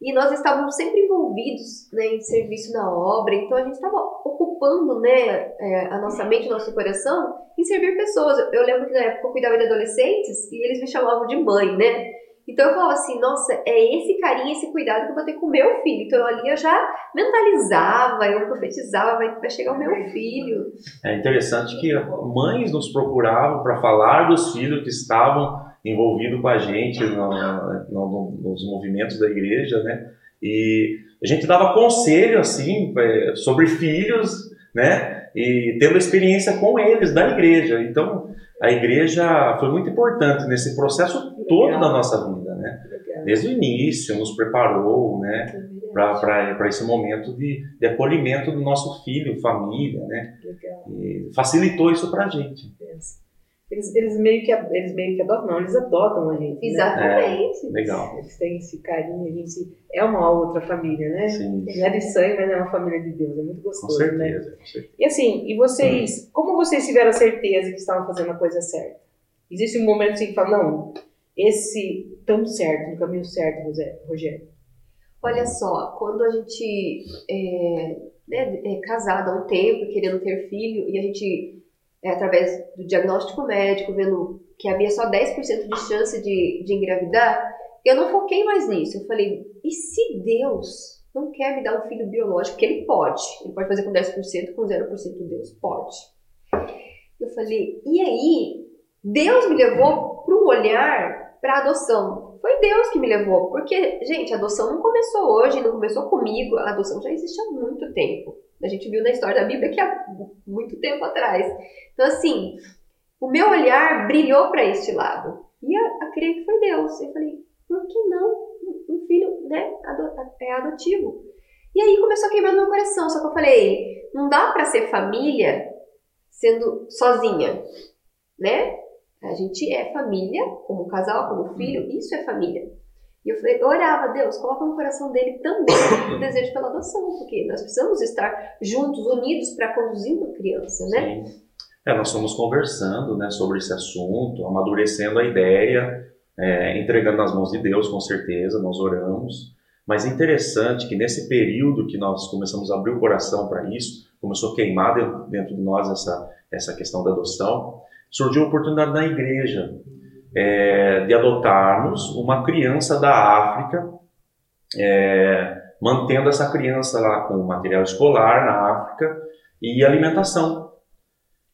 Speaker 2: E nós estávamos sempre envolvidos né, em serviço na obra, então a gente estava ocupando né, é, a nossa mente, o nosso coração em servir pessoas. Eu, lembro que na época eu cuidava de adolescentes e eles me chamavam de mãe, né? Então eu falava assim, nossa, é esse carinho, esse cuidado que eu vou ter com o meu filho. Então ali eu já mentalizava, eu profetizava, vai, vai chegar o meu filho.
Speaker 3: É interessante que mães nos procuravam para falar dos filhos que estavam envolvidos com a gente no- no- no- nos movimentos da igreja, né? E a gente dava conselho assim eh, sobre filhos, né? E tendo experiência com eles da igreja. Então a igreja foi muito importante nesse processo todo
Speaker 1: Legal.
Speaker 3: da nossa vida, né?
Speaker 1: Legal.
Speaker 3: Desde o início nos preparou, né? Para esse momento de, de acolhimento do nosso filho, família, né?
Speaker 1: Legal.
Speaker 3: E facilitou isso para a gente.
Speaker 1: Pensa. Eles, eles, meio que, eles meio que adotam, não, eles adotam a gente. né?
Speaker 2: Exatamente.
Speaker 3: Legal.
Speaker 1: Eles têm esse carinho, a gente é uma outra família, né?
Speaker 3: Sim,
Speaker 1: Não é de sangue, mas é uma família de Deus, é muito
Speaker 3: com
Speaker 1: gostoso, né?
Speaker 3: certeza. com certeza.
Speaker 1: E assim, e vocês, como vocês tiveram a certeza que estavam fazendo a coisa certa? Existe um momento assim que fala, não, esse tão certo, no caminho certo, José- Rogério.
Speaker 2: Olha só, quando a gente é, né, é casado há um tempo, querendo ter filho, e a gente, é, através do diagnóstico médico, vendo que havia só 10% de chance de, de engravidar, eu não foquei mais nisso. Eu falei, e se Deus não quer me dar um filho biológico? Que ele pode. Ele pode fazer com 10%, com 0% Deus pode. Eu falei, e aí? Deus me levou para um olhar para adoção. Foi Deus que me levou, porque, gente, a adoção não começou hoje, não começou comigo, a adoção já existe há muito tempo. A gente viu na história da Bíblia que há muito tempo atrás. Então, assim, o meu olhar brilhou para este lado. E eu, eu creio que foi Deus. Eu falei, por que não? Um filho, né, é adotivo. E aí começou a queimar no meu coração. Só que eu falei, não dá para ser família sendo sozinha, né? A gente é família, como casal, como filho, isso é família. E eu orava, Deus, coloca no coração dele também o desejo pela adoção, porque nós precisamos estar juntos, unidos para conduzir uma criança, né?
Speaker 3: Sim. É, nós fomos conversando né, sobre esse assunto, amadurecendo a ideia, é, entregando nas mãos de Deus, com certeza, nós oramos. Mas é interessante que nesse período que nós começamos a abrir o coração para isso, começou a queimar dentro de nós essa, essa questão da adoção, surgiu a oportunidade na igreja é, de adotarmos uma criança da África, é, mantendo essa criança lá com material escolar na África e alimentação.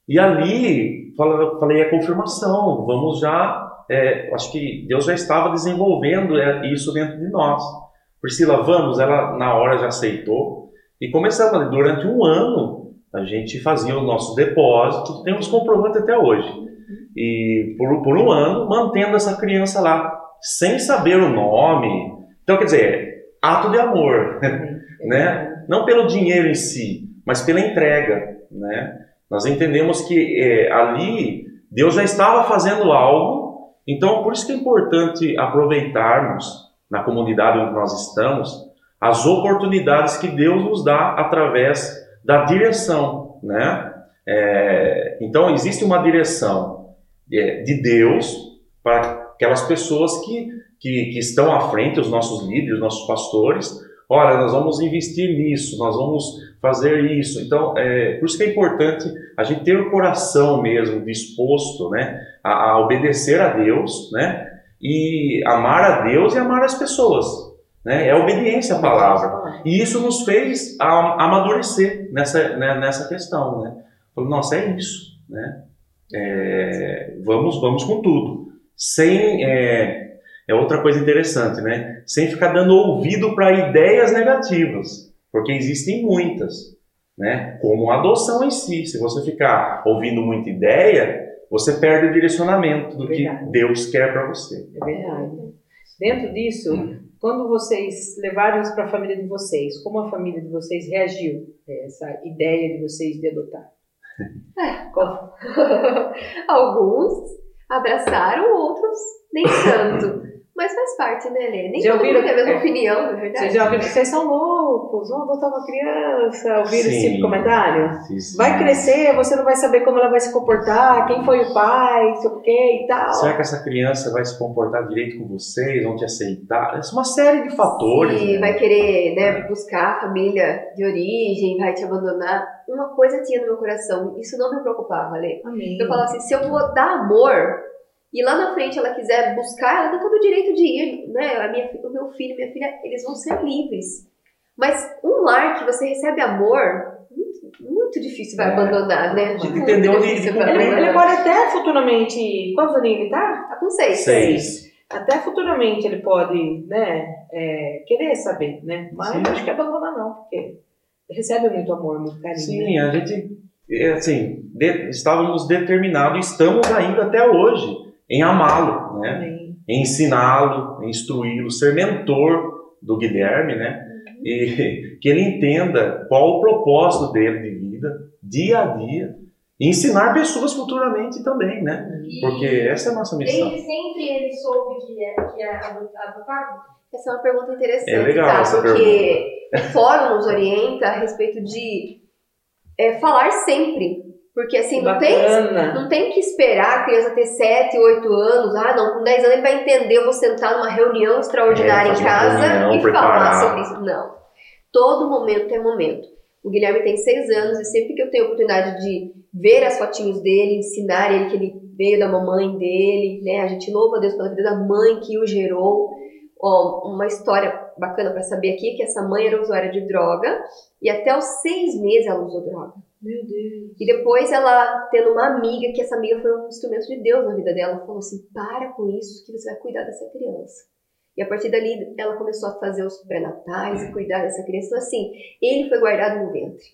Speaker 3: E ali falei a confirmação, vamos já, é, acho que Deus já estava desenvolvendo é, isso dentro de nós. Priscila, vamos, ela na hora já aceitou e começamos durante um ano a gente fazia o nosso depósito, temos comprovante até hoje. E por, por um ano mantendo essa criança lá, sem saber o nome. Então, quer dizer, ato de amor, né? Não pelo dinheiro em si, mas pela entrega, né? Nós entendemos que é, ali Deus já estava fazendo algo, então por isso que é importante aproveitarmos na comunidade onde nós estamos as oportunidades que Deus nos dá através da direção, né? É, então existe uma direção de Deus para aquelas pessoas que, que, que estão à frente, os nossos líderes, os nossos pastores. Olha, nós vamos investir nisso, nós vamos fazer isso. Então, é, por isso que é importante a gente ter o coração mesmo disposto, né, a, a obedecer a Deus, né, e amar a Deus e amar as pessoas, né, é obediência à palavra. E isso nos fez amadurecer nessa, né, nessa questão, né. Falou, nossa, é isso, né? É, vamos, vamos com tudo. Sem, é, é outra coisa interessante, né? Sem ficar dando ouvido para ideias negativas, porque existem muitas, né? Como a adoção em si. Se você ficar ouvindo muita ideia, você perde o direcionamento do
Speaker 1: Verdade.
Speaker 3: que Deus quer para você.
Speaker 1: É verdade. Dentro disso, quando vocês levaram isso para a família de vocês, como a família de vocês reagiu a essa ideia de vocês de adotar? Qual-
Speaker 2: Alguns abraçaram, outros nem tanto. Mas faz parte, né, Lê? Nem
Speaker 1: Já
Speaker 2: todo
Speaker 1: ouviram-
Speaker 2: mundo tem a mesma
Speaker 1: é.
Speaker 2: opinião, na verdade.
Speaker 1: Vocês já ouviram? Vocês são loucos, vão adotar uma criança. Ouviram esse
Speaker 3: Sim.
Speaker 1: tipo de comentário?
Speaker 3: Sim, sim.
Speaker 1: Vai crescer, você não vai saber como ela vai se comportar, quem foi o pai, sei o quê e tal.
Speaker 3: Será que essa criança vai se comportar direito com vocês, vão te aceitar? Isso é uma série de fatores.
Speaker 2: Se
Speaker 3: né?
Speaker 2: vai querer né, buscar a família de origem, vai te abandonar. Uma coisa tinha no meu coração, isso não me preocupava, Lê.
Speaker 1: Amém.
Speaker 2: Eu falava assim, se eu vou dar amor e lá na frente ela quiser buscar, ela tem todo o direito de ir, né? A minha, o meu filho minha filha, eles vão ser livres. Mas um lar que você recebe amor, muito, muito difícil vai
Speaker 3: É.
Speaker 2: abandonar, né? Muito
Speaker 3: entender onde ele
Speaker 1: Ele, pode até futuramente. Quantos aninhos ele tá?
Speaker 2: Tá com seis.
Speaker 3: Seis.
Speaker 1: Até futuramente ele pode, né, é, querer saber, né? Mas
Speaker 3: Sim.
Speaker 1: acho que abandonar não, porque recebe muito amor, muito carinho.
Speaker 3: Sim,
Speaker 1: né?
Speaker 3: a gente, é, assim, de- estávamos determinados, estamos ainda até hoje, em amá-lo, né?
Speaker 1: Amém.
Speaker 3: Em ensiná-lo, em instruí-lo, ser mentor do Guilherme, né? E que ele entenda qual o propósito dele de vida, dia a dia, e ensinar pessoas futuramente também, né? Porque essa é a nossa missão.
Speaker 4: Desde sempre ele soube que é, que é adotado?
Speaker 2: Essa é uma pergunta interessante,
Speaker 3: É legal
Speaker 2: tá?
Speaker 3: essa
Speaker 2: Porque o fórum nos orienta a respeito de é, falar sempre. Porque assim, não tem, não tem que esperar a criança ter 7, 8 anos. Ah, não, com 10 anos ele vai entender, eu vou sentar numa reunião extraordinária
Speaker 3: É,
Speaker 2: em casa e
Speaker 3: preparar.
Speaker 2: falar sobre isso. Não. Todo momento é momento. O Guilherme tem 6 anos e sempre que eu tenho a oportunidade de ver as fotinhos dele, ensinar ele que ele veio da mamãe dele, né? A gente louva a Deus pela vida da mãe que o gerou. Ó, uma história bacana para saber aqui que essa mãe era usuária de droga e até os seis meses ela usou droga.
Speaker 1: Meu Deus.
Speaker 2: E depois ela tendo uma amiga, que essa amiga foi um instrumento de Deus na vida dela, falou assim: para com isso que você vai cuidar dessa criança. E a partir dali ela começou a fazer os pré-natais e cuidar dessa criança. Então, assim, ele foi guardado no ventre.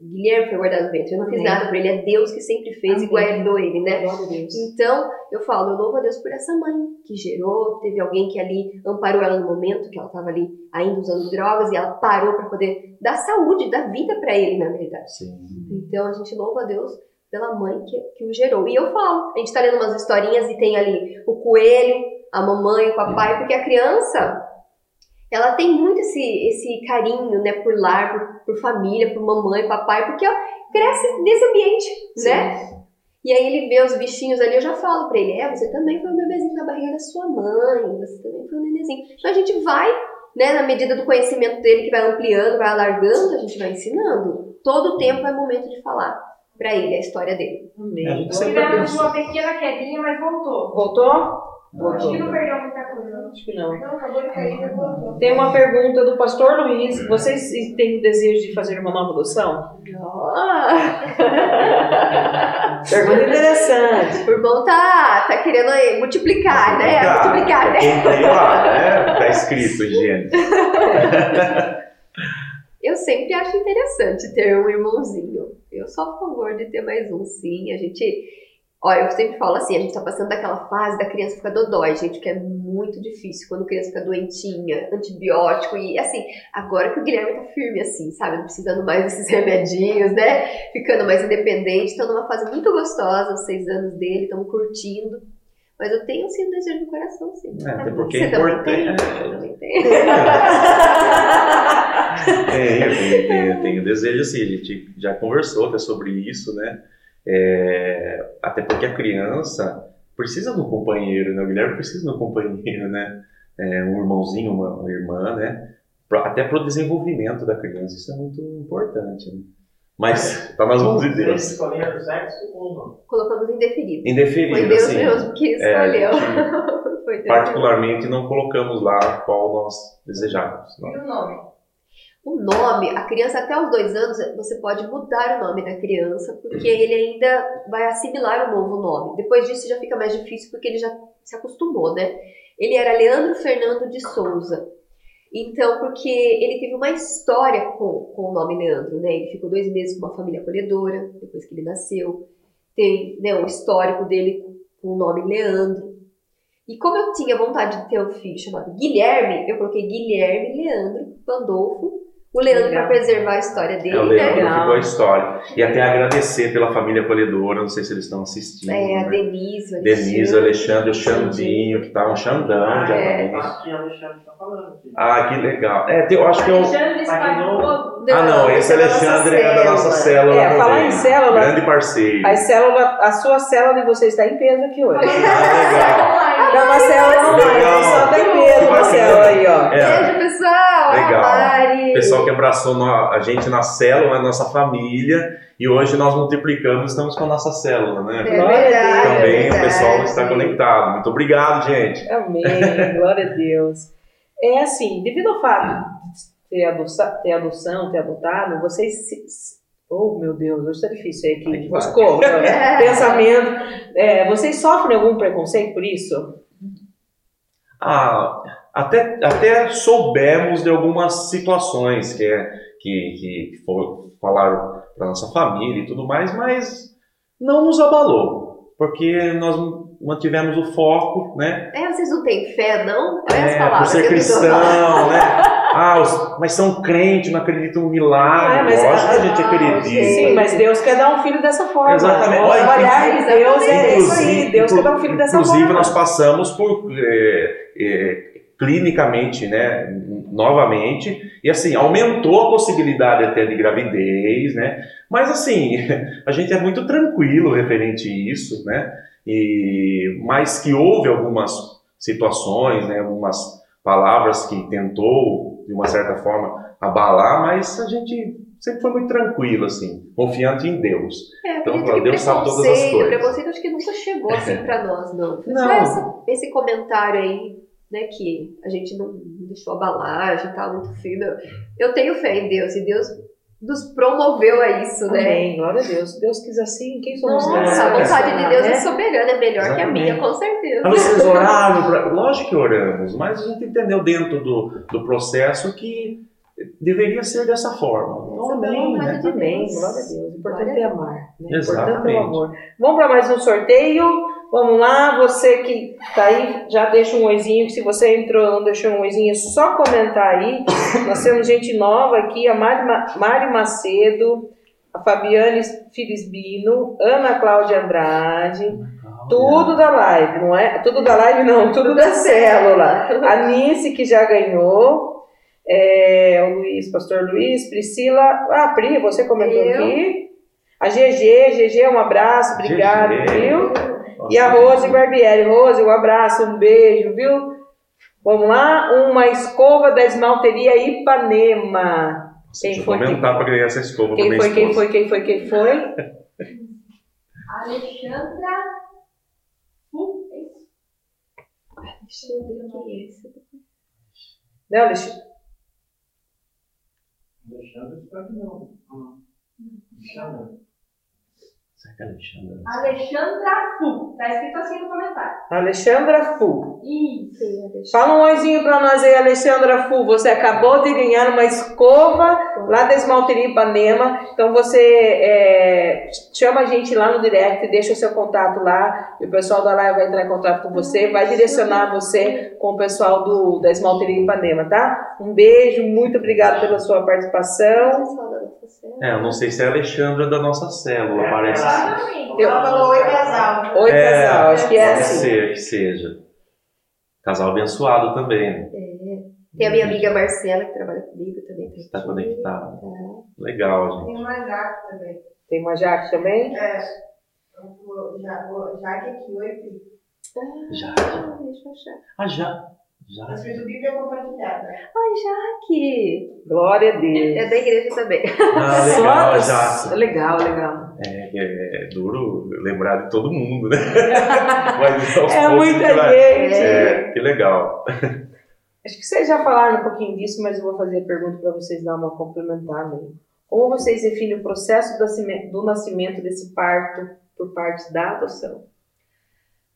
Speaker 2: Guilherme foi guardado no ventre. Eu não fiz
Speaker 1: Amém.
Speaker 2: nada por ele, é Deus que sempre fez e
Speaker 1: Amém.
Speaker 2: guardou ele, né?
Speaker 1: Glória a Deus.
Speaker 2: Então, eu falo, eu louvo a Deus por essa mãe que gerou, teve alguém que ali amparou ela no momento que ela estava ali ainda usando drogas e ela parou para poder dar saúde, dar vida para ele, na verdade.
Speaker 3: Sim.
Speaker 2: Então, a gente louva a Deus pela mãe que, que o gerou. E eu falo, a gente tá lendo umas historinhas e tem ali o coelho, a mamãe, o papai, porque a criança, ela tem muito esse, esse carinho, né, por lar, por, por família, por mamãe, papai, porque ó, cresce nesse ambiente, né? E aí ele vê os bichinhos ali, eu já falo pra ele, é, você também foi um bebezinho na barriga da sua mãe, você também foi um nenenzinho. Então a gente vai, né, na medida do conhecimento dele, que vai ampliando, vai alargando, a gente vai ensinando. Todo o tempo é momento de falar pra ele a história dele.
Speaker 1: Amém.
Speaker 4: Tivemos uma pequena quedinha, mas voltou.
Speaker 1: Voltou?
Speaker 4: Acho que não perdeu muita coisa.
Speaker 1: Acho que não.
Speaker 4: Não, acabou de cair e voltou.
Speaker 1: Tem uma pergunta do pastor Luiz. Vocês têm o desejo de fazer uma nova adoção? Pergunta interessante.
Speaker 2: O irmão tá, tá querendo aí multiplicar, né?
Speaker 3: Tá,
Speaker 2: Multiplicar, né?
Speaker 3: Tem lá, né? Tá escrito Gênesis.
Speaker 2: Eu sempre acho interessante ter um irmãozinho. Eu sou a favor de ter mais um, sim. A gente. Olha, eu sempre falo assim, a gente tá passando daquela fase da criança ficar dodói, gente, que é muito difícil quando a criança fica doentinha, antibiótico e assim, agora que o Guilherme tá firme assim, sabe, não precisando mais desses remedinhos, né, ficando mais independente, tá numa fase muito gostosa, os seis anos dele, estamos curtindo, mas eu tenho sim um desejo no coração, sim.
Speaker 3: É, até porque é
Speaker 2: Você também tem?
Speaker 3: importante.
Speaker 2: Você também tem?
Speaker 3: Tenho, tenho, tenho, tenho desejo assim, a gente já conversou até sobre isso, né? É, até porque a criança precisa de um companheiro, né? O Guilherme precisa de um companheiro, né? É, um irmãozinho, uma, uma irmã, né? Pra- até para o desenvolvimento da criança, isso é muito importante, né? Mas tá nas mãos de Deus.
Speaker 5: escolheram o sexo ou não?
Speaker 2: Colocamos indefinido. Foi
Speaker 3: Indefinido,
Speaker 2: Deus
Speaker 3: assim.
Speaker 2: mesmo que
Speaker 3: É,
Speaker 2: escolheu.
Speaker 3: gente,
Speaker 2: Foi Deus
Speaker 3: particularmente não colocamos lá qual nós desejávamos. não.
Speaker 4: E o nome?
Speaker 2: O nome, a criança até os dois anos, você pode mudar o nome da criança, porque ele ainda vai assimilar o novo nome. Depois disso já fica mais difícil, porque ele já se acostumou, né? Ele era Leandro Fernando de Souza. Então, porque ele teve uma história com, com o nome Leandro, né? Ele ficou dois meses com uma família acolhedora, depois que ele nasceu. Tem né, o histórico dele com o nome Leandro. E como eu tinha vontade de ter um filho chamado Guilherme, eu coloquei Guilherme Leandro Pandolfo o Leandro para preservar a história dele,
Speaker 3: É, o Leandro
Speaker 2: né?
Speaker 3: ficou a história. E até agradecer pela família acolhedora, não sei se eles estão assistindo.
Speaker 2: É, a
Speaker 3: né?
Speaker 2: Denise, o
Speaker 3: Denise, Alexandre, o
Speaker 2: Xandinho.
Speaker 3: Que tá um Xandão de
Speaker 2: É.
Speaker 3: amigos.
Speaker 5: Aqui a Alexandre tá falando.
Speaker 3: Ah, que legal. É, eu acho que eu.
Speaker 4: Alexandre
Speaker 5: Aqui no-
Speaker 4: espalhou.
Speaker 3: Ah, não, esse
Speaker 2: é
Speaker 3: Alexandre é da nossa célula.
Speaker 1: É, falar em célula-
Speaker 3: Grande parceiro.
Speaker 1: A célula, a sua célula de vocês está em peso aqui hoje.
Speaker 3: Ah,
Speaker 1: Tá uma célula online,
Speaker 3: Legal.
Speaker 1: só tem uma célula aí, ó.
Speaker 3: É,
Speaker 2: Beijo, pessoal!
Speaker 3: Legal.
Speaker 2: Mari.
Speaker 3: o pessoal que abraçou a gente na célula, a nossa família, e hoje nós multiplicamos, estamos com a nossa célula, né?
Speaker 2: É verdade, é
Speaker 3: Também o
Speaker 2: verdade.
Speaker 3: pessoal está conectado. Muito obrigado, gente.
Speaker 1: Amém, glória a Deus. É assim, devido ao fato de ter adoção, ter adotado, vocês se. Oh, meu Deus, hoje está difícil
Speaker 3: Ai,
Speaker 1: aqui.
Speaker 3: que
Speaker 1: Moscou, pensamento. É, vocês sofrem algum preconceito por isso?
Speaker 3: Ah, até, até soubemos de algumas situações que, é, que, que for- falaram para nossa família e tudo mais, mas não nos abalou, porque nós mantivemos o foco, né?
Speaker 2: É, vocês não têm fé, não? Olha as
Speaker 3: É, por
Speaker 2: palavras
Speaker 3: ser cristão, né? Ah, mas são crentes, não acreditam no milagre.
Speaker 1: Ah, mas-
Speaker 3: Lógico que a gente
Speaker 2: ah,
Speaker 3: acredita.
Speaker 1: Sim, mas Deus quer dar um filho dessa forma.
Speaker 3: Exatamente.
Speaker 1: O
Speaker 3: Olha,
Speaker 1: trabalhar de Deus é isso aí. Deus quer dar um filho dessa
Speaker 3: Inclusive,
Speaker 1: forma.
Speaker 3: nós passamos por é, é, clinicamente, né, novamente, e assim, aumentou a possibilidade até de gravidez, né, mas assim, a gente é muito tranquilo referente a isso, né, e, mas que houve algumas situações, né, algumas palavras que tentou, de uma certa forma, abalar, mas a gente sempre foi muito tranquilo, assim, confiante em Deus.
Speaker 2: É,
Speaker 3: Então,
Speaker 2: que
Speaker 3: Deus sabe todas as coisas.
Speaker 2: Preconceito acho que nunca chegou assim pra nós, não. Foi
Speaker 3: Não.
Speaker 2: só essa- esse comentário aí, né, que a gente não deixou abalar, a gente tava muito firme. Eu tenho fé em Deus e Deus nos promoveu a isso, né?
Speaker 1: Amém, glória a Deus. Se Deus quis assim, quem somos
Speaker 2: Nossa,
Speaker 1: nós?
Speaker 2: a vontade de Deus é
Speaker 1: né?
Speaker 2: soberana, é melhor que a minha,
Speaker 3: Exatamente.
Speaker 2: com certeza.
Speaker 3: Mas vocês oraram? Pra... Lógico que oramos, mas a gente entendeu dentro do, do processo que deveria ser dessa forma. Então, amém, né?
Speaker 1: Amém, glória a Deus. O importante é amar. Né? O importante é
Speaker 3: Exatamente.
Speaker 1: o amor. Vamos para mais um sorteio. Vamos lá, você que tá aí, já deixa um oizinho. Se você entrou não deixou um oizinho, é só comentar aí. Nós temos gente nova aqui, a Mari, Ma- Mari Macedo, a Fabiane Filisbino, Ana Cláudia Andrade, tudo da live, não é? Tudo da live não, tudo da célula. A Nice que já ganhou. É, o Luiz, Pastor Luiz, Priscila. Ah, Pri, você comentou
Speaker 2: Eu.
Speaker 1: aqui. A GG, GG, um abraço, obrigado,
Speaker 3: GG.
Speaker 1: viu? E a Rose Barbieri. Rose, um abraço, um beijo, viu? Vamos lá, uma escova da esmalteria Ipanema. Quem
Speaker 3: Deixa eu
Speaker 1: foi que-
Speaker 3: comentar para ganhar essa escova pra
Speaker 1: Quem foi, quem foi, quem foi, quem foi?
Speaker 4: Alexandra. Isso?
Speaker 2: Deixa eu ver quem é esse.
Speaker 1: Não, Alexandre?
Speaker 5: Alexandre está aqui não. Alexandre.
Speaker 3: Será que é Alexandra?
Speaker 4: Alexandra Fu. Tá escrito assim no comentário.
Speaker 1: Alexandra Fu.
Speaker 4: Isso.
Speaker 1: Fala um oizinho pra nós aí, Alexandra Fu. Você acabou de ganhar uma escova lá da Esmalteria Ipanema. Então você é, chama a gente lá no direct, deixa o seu contato lá. E o pessoal da live vai entrar em contato com você, vai direcionar você com o pessoal do, da Esmalteria Ipanema, tá? Um beijo, muito obrigado pela sua participação.
Speaker 3: É, eu não sei se é a Alexandra da nossa célula,
Speaker 5: É,
Speaker 3: parece.
Speaker 4: Exatamente.
Speaker 1: Eu-
Speaker 6: Ela falou oi, casal.
Speaker 1: Oi, casal, acho que é
Speaker 3: Pode
Speaker 1: assim.
Speaker 3: ser que seja. Casal abençoado também. né?
Speaker 2: É. Tem a minha amiga Marcela, que trabalha comigo também. tá
Speaker 3: Está
Speaker 2: aqui.
Speaker 3: conectado.
Speaker 2: Tá.
Speaker 3: Legal, gente.
Speaker 6: Tem uma Jaque também.
Speaker 1: Tem uma Jaque também?
Speaker 6: É. Jaque aqui, oi, filho.
Speaker 3: Já.
Speaker 2: Ah, deixa eu achar.
Speaker 3: Ah, já. Já.
Speaker 6: As do Bíblia compartilhada.
Speaker 2: Ai, Jaque!
Speaker 1: Glória a Deus.
Speaker 2: É da igreja também.
Speaker 3: Ah, legal,
Speaker 1: Só-
Speaker 3: já.
Speaker 1: Legal, legal.
Speaker 3: É, é duro lembrar de todo mundo, né? Mas aos
Speaker 1: É
Speaker 3: poucos
Speaker 1: muita
Speaker 3: vai-
Speaker 1: gente.
Speaker 3: É, que legal.
Speaker 1: Acho que vocês já falaram um pouquinho disso, mas eu vou fazer a pergunta para vocês dar uma complementar. Né? Como vocês definem o processo do nascimento, desse parto por parte da adoção?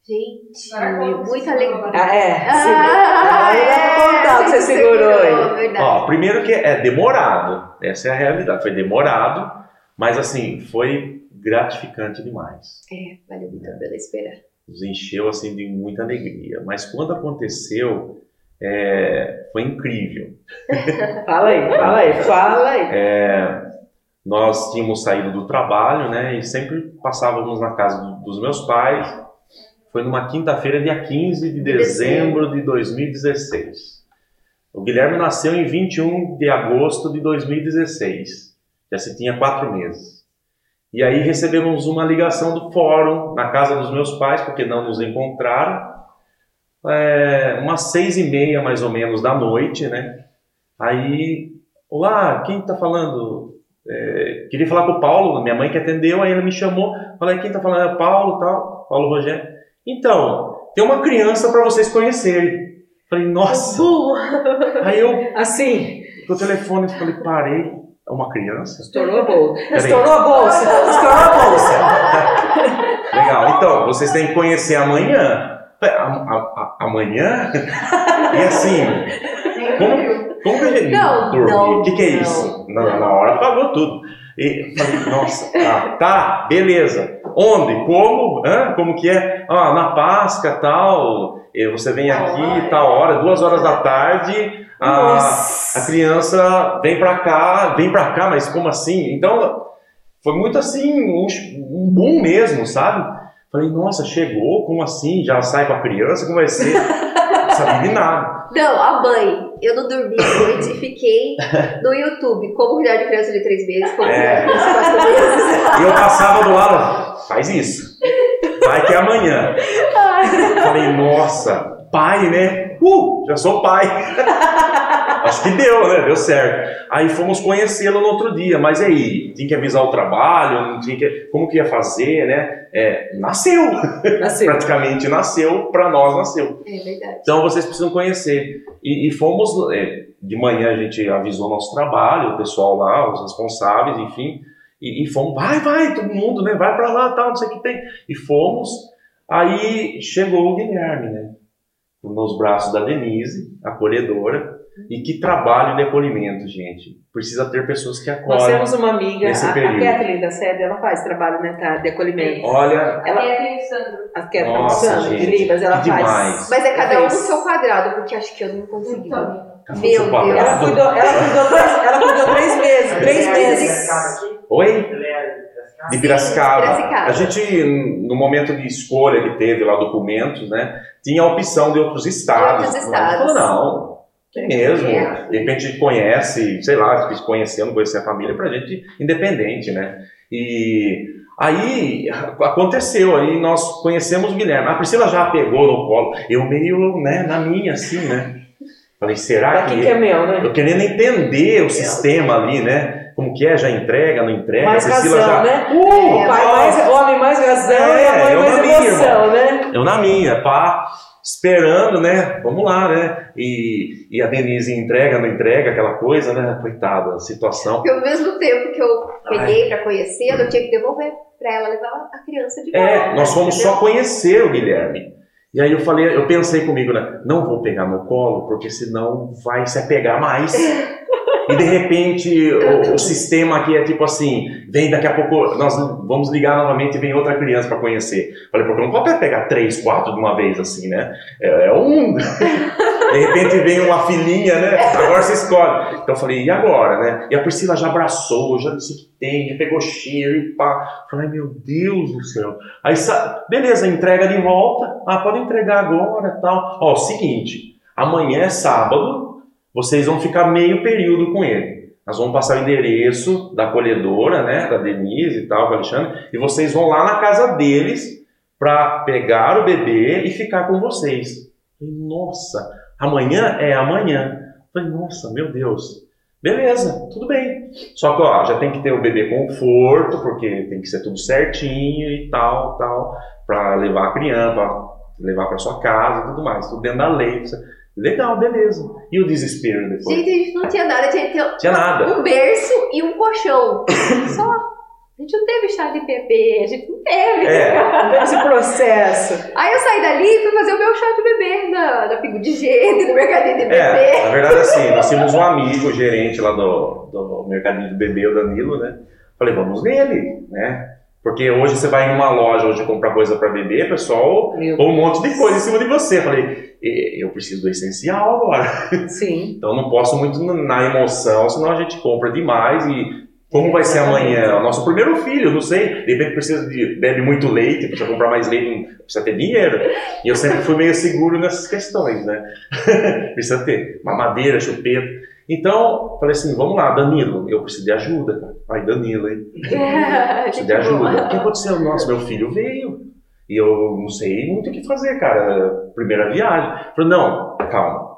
Speaker 2: Gente,
Speaker 4: conta,
Speaker 2: muita alegria.
Speaker 1: Ah, é.
Speaker 2: Ah,
Speaker 1: contar o que você segurou aí.
Speaker 2: verdade.
Speaker 3: Ó, primeiro que é demorado, essa é a realidade. Foi demorado, mas assim, foi gratificante demais.
Speaker 2: É, valeu muito a pena esperar.
Speaker 3: Nos encheu assim de muita alegria. Mas quando aconteceu, é, foi incrível.
Speaker 1: Fala aí, fala aí, fala aí.
Speaker 3: Nós tínhamos saído do trabalho, né? E sempre passávamos na casa do- dos meus pais. Foi numa quinta-feira, dia 15 de dezembro de 2016. O Guilherme nasceu em 21 de agosto de 2016. Já se tinha quatro meses. E aí recebemos uma ligação do fórum na casa dos meus pais, porque não nos encontraram. É, umas seis e meia, mais ou menos, da noite, né? Aí, olá, quem tá falando? É, queria falar com o Paulo, minha mãe que atendeu, aí ela me chamou, falei, quem tá falando é o Paulo tal, Paulo Rogério. Então, tem uma criança para vocês conhecerem. Falei, nossa. Aí eu,
Speaker 1: Assim,
Speaker 3: com o telefone, falei, parei, uma criança?
Speaker 1: estourou a bolsa. Estourou a bolsa. Estourou a bolsa.
Speaker 3: Legal, então, vocês têm que conhecer amanhã. "A- a- a- Amanhã? E assim, como, como que a gente
Speaker 2: Não,
Speaker 3: dormir?
Speaker 2: não,
Speaker 3: O que, que é
Speaker 2: não.
Speaker 3: isso? Na, na hora pagou tudo. E falei, nossa, tá, tá, beleza. Onde? Como? Hã? Como que é? Ah, na Páscoa, tal. e Você vem aqui, tal hora, duas horas da tarde. A, a criança vem pra cá, vem pra cá, mas como assim? Então, foi muito assim, um, um boom mesmo, sabe? Falei, nossa, chegou, como assim? Já sai com a criança, como vai ser? Não sabia de nada.
Speaker 2: Não, a mãe. Eu não dormi à noite e fiquei no YouTube. Como cuidar de criança de três meses, como cuidar
Speaker 3: É.
Speaker 2: de criança de quatro meses.
Speaker 3: E eu passava do lado, faz isso. Vai que é amanhã. Falei, nossa, pai, né? Uh, já sou pai. Acho que deu, né? Deu certo. Aí fomos conhecê-lo no outro dia, mas aí? Tinha que avisar o trabalho, não tinha que, como que ia fazer, né? É, nasceu.
Speaker 1: Nasceu.
Speaker 3: Praticamente nasceu, para nós nasceu.
Speaker 2: É verdade.
Speaker 3: Então vocês precisam conhecer. E, e fomos, é, de manhã a gente avisou nosso trabalho, o pessoal lá, os responsáveis, enfim, e, e fomos, vai, vai, todo mundo, né? Vai para lá, tal, não sei o que tem. E fomos. Aí chegou o Guilherme, né? Nos braços da Denise, acolhedora. E que trabalho de acolhimento, gente. Precisa ter pessoas que
Speaker 1: Nós
Speaker 3: acolhem.
Speaker 1: temos uma amiga,
Speaker 3: nesse
Speaker 1: a, a
Speaker 3: período.
Speaker 1: Kathleen da sede, ela faz trabalho né, tá, de acolhimento.
Speaker 3: Olha,
Speaker 1: Ela-
Speaker 4: Sandro.
Speaker 1: A Kathleen Sandra, de Libas, ela
Speaker 3: que
Speaker 1: faz.
Speaker 3: demais.
Speaker 2: Mas é cada um no seu quadrado, porque acho que eu não consegui.
Speaker 4: Então,
Speaker 3: Café
Speaker 2: Meu
Speaker 3: quadrado.
Speaker 1: Ela cuidou, ela cuidou três, ela cuidou três meses, três
Speaker 5: é
Speaker 1: meses.
Speaker 3: Oi?
Speaker 5: De Piracicaba?
Speaker 3: de
Speaker 2: Sim,
Speaker 3: Piracicaba.
Speaker 2: de Piracicaba.
Speaker 3: A gente, no momento de escolha que teve lá documentos, né, tinha a opção de outros estados.
Speaker 2: outros
Speaker 3: a gente
Speaker 2: estados.
Speaker 3: não, é mesmo.
Speaker 2: É.
Speaker 3: De repente a gente conhece, sei lá, conhecendo, conhecer a família pra gente independente, né? E aí aconteceu, aí nós conhecemos o Guilherme. A Priscila já pegou no colo, eu meio, né, na minha, assim, né? Falei, será
Speaker 1: Daqui
Speaker 3: que...
Speaker 1: que é meu, né?
Speaker 3: Eu querendo entender o sistema ali, né? Como que é, já entrega, não entrega.
Speaker 1: Mais
Speaker 3: a Priscila
Speaker 1: razão,
Speaker 3: já...
Speaker 1: né?
Speaker 3: Uh,
Speaker 1: O pai mais, homem mais razão
Speaker 3: É,
Speaker 1: e a mãe
Speaker 3: eu
Speaker 1: mais
Speaker 3: na minha,
Speaker 1: emoção, né?
Speaker 3: Eu na minha, pá, esperando, né? Vamos lá, né? E, e a Denise entrega, não entrega, aquela coisa, né? Coitada, situação.
Speaker 2: Porque ao mesmo tempo que eu peguei pra conhecê-lo, eu tinha que devolver pra ela levar a criança de volta.
Speaker 3: É, nós fomos
Speaker 2: entendeu?
Speaker 3: só conhecer o Guilherme. E aí eu falei, eu pensei comigo, né? Não vou pegar no colo, porque senão vai se apegar mais. E de repente o, o sistema aqui é tipo assim, vem daqui a pouco, nós vamos ligar novamente e vem outra criança para conhecer. Falei, porque não pode pegar três, quatro de uma vez assim, né? É, é um. De repente vem uma filhinha, né? Agora você escolhe. Então eu falei, e agora, né? E a Priscila já abraçou, já disse que tem, já pegou cheiro e pá. Falei, meu Deus do céu. Aí, beleza, entrega de volta. Ah, pode entregar agora tal. Ó, seguinte, amanhã é sábado, vocês vão ficar meio período com ele. Nós vamos passar o endereço da acolhedora, né, da Denise e tal, do Alexandre, e vocês vão lá na casa deles para pegar o bebê e ficar com vocês. Nossa, amanhã é amanhã. Falei, nossa, meu Deus. Beleza, tudo bem. Só que ó, já tem que ter o bebê conforto, porque tem que ser tudo certinho e tal, tal, para levar a criança, pra levar para sua casa e tudo mais, tudo dentro da lei. Legal, beleza. E o desespero depois?
Speaker 2: Gente, a gente não tinha nada, tinha, tinha,
Speaker 3: Tinha nada.
Speaker 2: um berço e um colchão. Só. A gente não teve chá de bebê, a gente não teve.
Speaker 3: É,
Speaker 1: Esse processo.
Speaker 2: Aí eu saí dali e fui fazer o meu chá de bebê na, na Pingo de Gente, no mercadinho de bebê.
Speaker 3: É, na verdade, assim, nós tínhamos um amigo, gerente lá do, do mercadinho do bebê, o Danilo, né? Falei, vamos nele, né? Porque hoje você vai em uma loja hoje comprar coisa para bebê, pessoal, põe um monte de coisa em cima de você. Falei, "E- eu preciso do essencial agora.
Speaker 1: Sim.
Speaker 3: Então não posso muito na emoção, senão a gente compra demais e como vai ser amanhã? O nosso primeiro filho, não sei, de repente precisa de bebe muito leite, precisa comprar mais leite, precisa ter dinheiro. E eu sempre fui meio seguro nessas questões, né? precisa ter mamadeira, chupeta. Então, falei assim, vamos lá, Danilo, eu preciso de ajuda, cara. Ai, Danilo, hein? Preciso de ajuda. O que aconteceu? Nossa, meu filho veio. E eu não sei muito o que fazer, cara. Primeira viagem. Falei, não, calma.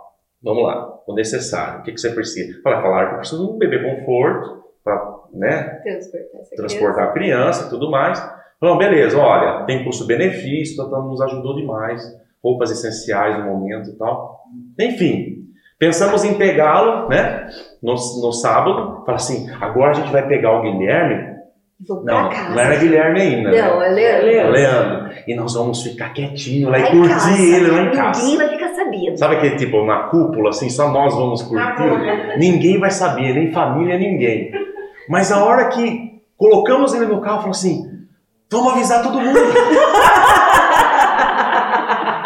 Speaker 3: Vamos lá. O necessário. O que, que você precisa? Falei, falaram que eu preciso de um bebê conforto para né,
Speaker 2: Transportar
Speaker 3: transportar a criança e tudo mais. Falei, beleza, olha, tem custo-benefício, então nos ajudou demais. Roupas essenciais no momento e tal. Enfim, pensamos em pegá-lo, né? No, no sábado. Falei assim, agora a gente vai pegar o Guilherme.
Speaker 2: Vou
Speaker 3: Não,
Speaker 2: casa.
Speaker 3: não era Guilherme ainda. né?
Speaker 2: Não, é Leandro.
Speaker 3: É Leandro. E nós vamos ficar quietinho lá e curtir
Speaker 2: casa.
Speaker 3: ele lá em casa.
Speaker 2: Ninguém vai ficar sabendo.
Speaker 3: Sabe aquele tipo, na cúpula, assim, só nós vamos curtir? Ninguém vai saber, nem família, ninguém. Mas a hora que colocamos ele no carro, falou assim: vamos avisar todo mundo.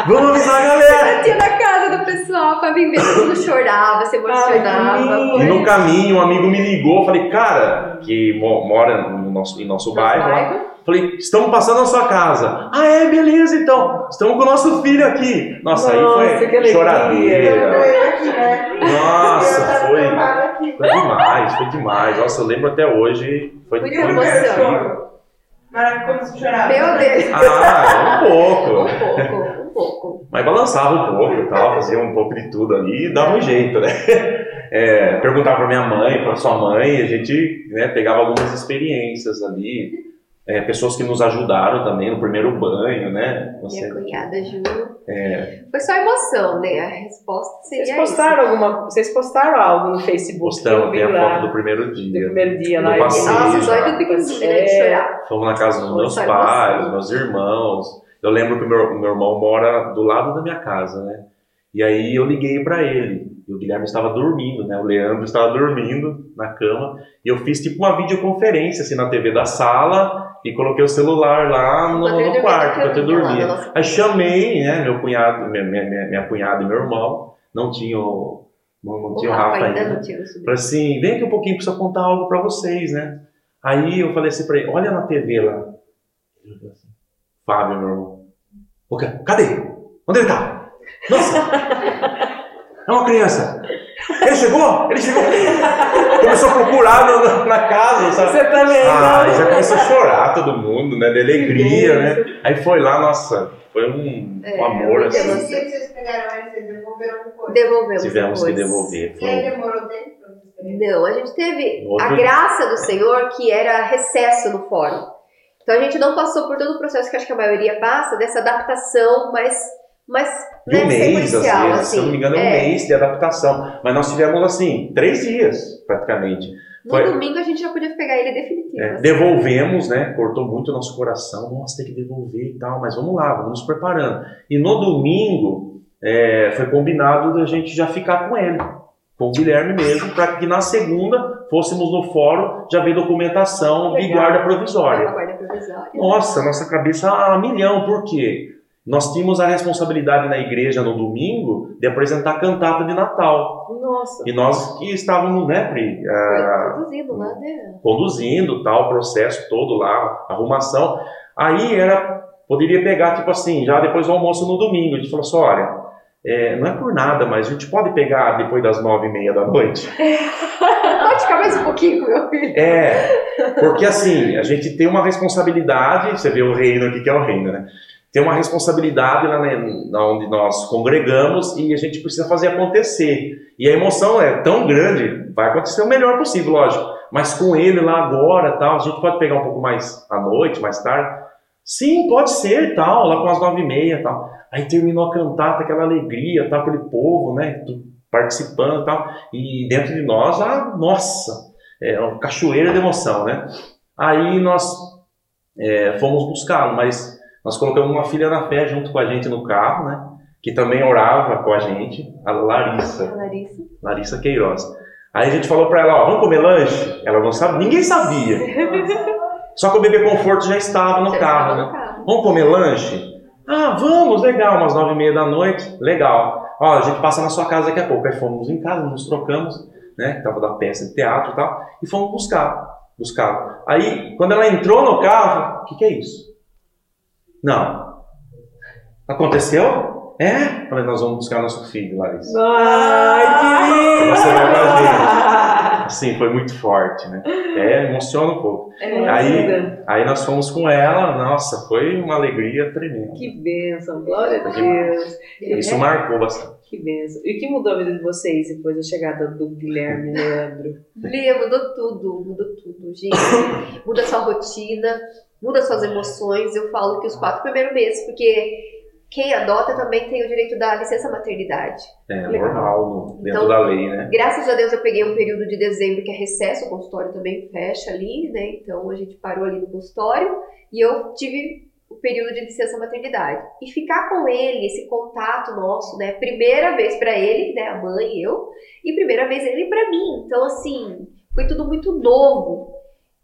Speaker 3: vamos avisar a galera.
Speaker 2: Pessoal pra ver, todo mundo chorava, se emocionava.
Speaker 1: Ai,
Speaker 3: E no caminho, um amigo me ligou, falei, cara, que mo- mora no nosso, em nosso bairro, lá. falei, estamos passando na sua casa. Ah, é, beleza então. Estamos com o nosso filho aqui. Nossa,
Speaker 1: Nossa,
Speaker 3: aí foi choradeira.
Speaker 6: Né?
Speaker 3: Nossa, foi. Foi demais, foi demais. Nossa, eu lembro até hoje. Foi,
Speaker 2: Muita
Speaker 3: foi
Speaker 2: emoção.
Speaker 6: você chorava.
Speaker 2: Meu Deus.
Speaker 3: Ah, um pouco.
Speaker 2: Um pouco, pouco.
Speaker 3: Mas balançava um pouco e tal, fazia um pouco de tudo ali e dava um jeito, né? É, perguntava pra minha mãe, pra sua mãe, a gente né, pegava algumas experiências ali. É, pessoas que nos ajudaram também no primeiro banho, né? Você,
Speaker 2: Minha cunhada Ju.
Speaker 3: é,
Speaker 2: Foi só emoção, né? A resposta seria
Speaker 1: Vocês postaram alguma Vocês postaram algo no Facebook?
Speaker 3: postamos,
Speaker 1: eu
Speaker 3: tem a
Speaker 1: lá,
Speaker 3: foto do primeiro
Speaker 1: do
Speaker 3: dia.
Speaker 1: primeiro dia
Speaker 3: Do
Speaker 1: lá.
Speaker 3: passeio.
Speaker 2: isso. Nossa, só né? De
Speaker 1: É.
Speaker 2: chorar.
Speaker 3: Fomos na casa dos meus pais,
Speaker 2: emoção.
Speaker 3: meus irmãos. Eu lembro que o meu, meu irmão mora do lado da minha casa, né? E aí eu liguei pra ele. E o Guilherme estava dormindo, né? O Leandro estava dormindo na cama. E eu fiz tipo uma videoconferência assim na TV da sala e coloquei o celular lá no, no quarto, enquanto eu
Speaker 2: nossa
Speaker 3: Aí chamei, né? Meu cunhado, minha, minha, minha, cunhada e meu irmão. Não tinha o, não, não tinha o
Speaker 2: Rafa ainda
Speaker 3: ainda. Falei assim, vem aqui um pouquinho, preciso contar algo pra vocês, né? Aí eu falei assim pra ele, olha na TV lá. Assim, Fábio, meu irmão. "O quê? Cadê? Onde ele tá? Nossa! É uma criança. Ele chegou? Ele chegou. Começou a procurar no- no- na casa, sabe?
Speaker 1: Você também,
Speaker 3: Ah,
Speaker 1: não?
Speaker 3: aí já começou a chorar todo mundo, né? De alegria, né? Aí foi lá, nossa, foi um,
Speaker 2: É,
Speaker 3: um amor, assim.
Speaker 6: Que vocês pegaram ele, vocês devolveram depois.
Speaker 2: Devolvemos
Speaker 3: Tivemos que
Speaker 2: depois.
Speaker 3: devolver.
Speaker 6: E
Speaker 3: Foi
Speaker 6: aí
Speaker 3: um-
Speaker 6: demorou pegarem?
Speaker 2: Não, a gente teve
Speaker 3: Outro-
Speaker 2: a graça do Senhor que era recesso no fórum. Então a gente não passou por todo o processo que acho que a maioria passa, dessa adaptação, mas, mas
Speaker 3: de um
Speaker 2: né,
Speaker 3: mês, às
Speaker 2: sequencial,
Speaker 3: vezes, se eu não me engano, é um
Speaker 2: É.
Speaker 3: mês de adaptação. Mas nós tivemos, assim, três dias, praticamente.
Speaker 2: No
Speaker 3: Foi-
Speaker 2: domingo a gente já podia pegar ele definitivo.
Speaker 3: É,
Speaker 2: assim.
Speaker 3: devolvemos, né? Cortou muito o nosso coração. Nossa, tem que devolver e tal, mas vamos lá, vamos nos preparando. E no domingo é, foi combinado da gente já ficar com ele, com o Guilherme mesmo, para que na segunda fôssemos no fórum já ver documentação de
Speaker 1: Legal.
Speaker 3: guarda
Speaker 2: Foi
Speaker 3: provisória.
Speaker 2: uma guarda provisória.
Speaker 3: Nossa, nossa cabeça a milhão, por quê? Nós tínhamos a responsabilidade na igreja no domingo de apresentar a cantata de Natal.
Speaker 1: Nossa.
Speaker 3: E nós que estávamos, né, Pri, ah,
Speaker 2: Foi produzido lá, né?
Speaker 3: conduzindo tal, o processo todo lá, arrumação. Aí era, poderia pegar, tipo assim, já depois do almoço no domingo. A gente falou assim: olha, é, não é por nada, mas a gente pode pegar depois das nove e meia da noite.
Speaker 2: Pode ficar mais um pouquinho com meu filho.
Speaker 3: É, porque assim, a gente tem uma responsabilidade, você vê o reino aqui que é o reino, né? Tem uma responsabilidade lá né, na onde nós congregamos e a gente precisa fazer acontecer. E a emoção é tão grande, vai acontecer o melhor possível, lógico. Mas com ele lá agora, tal, a gente pode pegar um pouco mais à noite, mais tarde. Sim, pode ser, tal, lá com as nove e meia, tal. Aí terminou a cantata, aquela alegria, tal, aquele povo, né, participando, tal. E dentro de nós, ah, nossa, é uma cachoeira de emoção, né? Aí nós é, fomos buscá-lo, mas nós colocamos uma filha na fé junto com a gente no carro, né? Que também orava com a gente, a Larissa.
Speaker 2: Larissa.
Speaker 3: Larissa Queiroz. Aí a gente falou pra ela, ó, vamos comer lanche? Ela não sabe, ninguém sabia. Só que o bebê conforto já estava no carro, né? Vamos comer lanche? Ah, vamos, legal, umas nove e meia da noite, legal. Ó, a gente passa na sua casa daqui a pouco. Aí fomos em casa, nos trocamos, né? Que tava da peça de teatro e tal, e fomos buscar, buscar. Aí, quando ela entrou no carro, o que, que é isso? Não. Aconteceu? É? Falei, nós vamos buscar nosso filho, Larissa.
Speaker 1: Ai, que lindo!
Speaker 3: Você vai com a Assim, foi muito forte, né? É, emociona um pouco.
Speaker 1: É,
Speaker 3: Aí-
Speaker 1: linda.
Speaker 3: Aí nós fomos com ela, nossa, foi uma alegria tremenda.
Speaker 1: Que bênção, glória a Deus.
Speaker 3: Isso marcou bastante.
Speaker 1: Que bênção. E o que mudou a vida de vocês depois da chegada do Guilherme Leandro?
Speaker 2: Lê, mudou tudo, mudou tudo, gente. Muda sua rotina, muda suas emoções. Eu falo que os quatro primeiros meses, porque quem adota também tem o direito da licença maternidade.
Speaker 3: É
Speaker 2: Legal.
Speaker 3: normal no- dentro
Speaker 2: Então,
Speaker 3: da lei, né?
Speaker 2: Graças a Deus eu peguei um período de dezembro que é recesso, o consultório também fecha ali, né? Então a gente parou ali no consultório e eu tive o período de licença maternidade. E ficar com ele, esse contato nosso, né? Primeira vez pra ele, né? A mãe e eu, e primeira vez ele pra mim. Então, assim, foi tudo muito novo.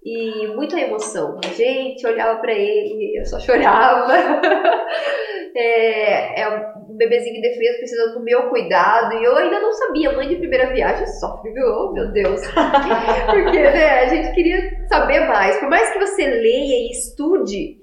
Speaker 2: E muita emoção. A gente olhava pra ele, eu só chorava. É, é um bebezinho indefeso precisando do meu cuidado. E eu ainda não sabia, mãe de primeira viagem sofre, viu? Oh, meu Deus. Porque, né, a gente queria saber mais. Por mais que você leia e estude,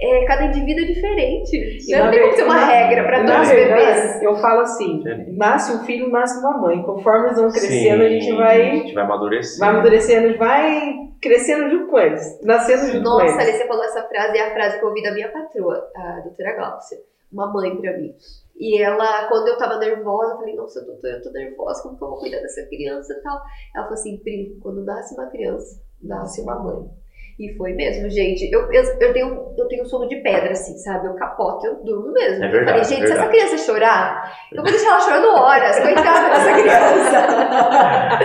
Speaker 2: é, cada indivíduo é diferente.
Speaker 1: E
Speaker 2: não tem como ser uma regra para todos os bebês.
Speaker 1: Eu falo assim: nasce um filho, nasce uma mãe. Conforme eles vão crescendo, a gente
Speaker 3: Sim,
Speaker 1: vai,
Speaker 3: A gente vai amadurecer.
Speaker 1: vai amadurecendo, vai crescendo junto com eles, nascendo junto com
Speaker 2: Nossa,
Speaker 1: eles.
Speaker 2: ali você falou essa frase, é a frase que eu ouvi da minha patroa, a doutora Glaucia, uma mãe pra mim. E ela, quando eu tava nervosa, eu falei, nossa, doutora, eu tô nervosa, como que eu vou cuidar dessa criança e tal? Ela falou assim, Pri, quando nasce uma criança, nasce uma mãe. E foi mesmo, gente. Eu, eu, eu, tenho, eu tenho sono de pedra, assim, sabe? Eu capoto, eu durmo mesmo.
Speaker 3: É
Speaker 2: eu
Speaker 3: verdade,
Speaker 2: falei, gente,
Speaker 3: é
Speaker 2: se essa criança chorar, eu vou deixar ela chorando horas, coitada dessa criança.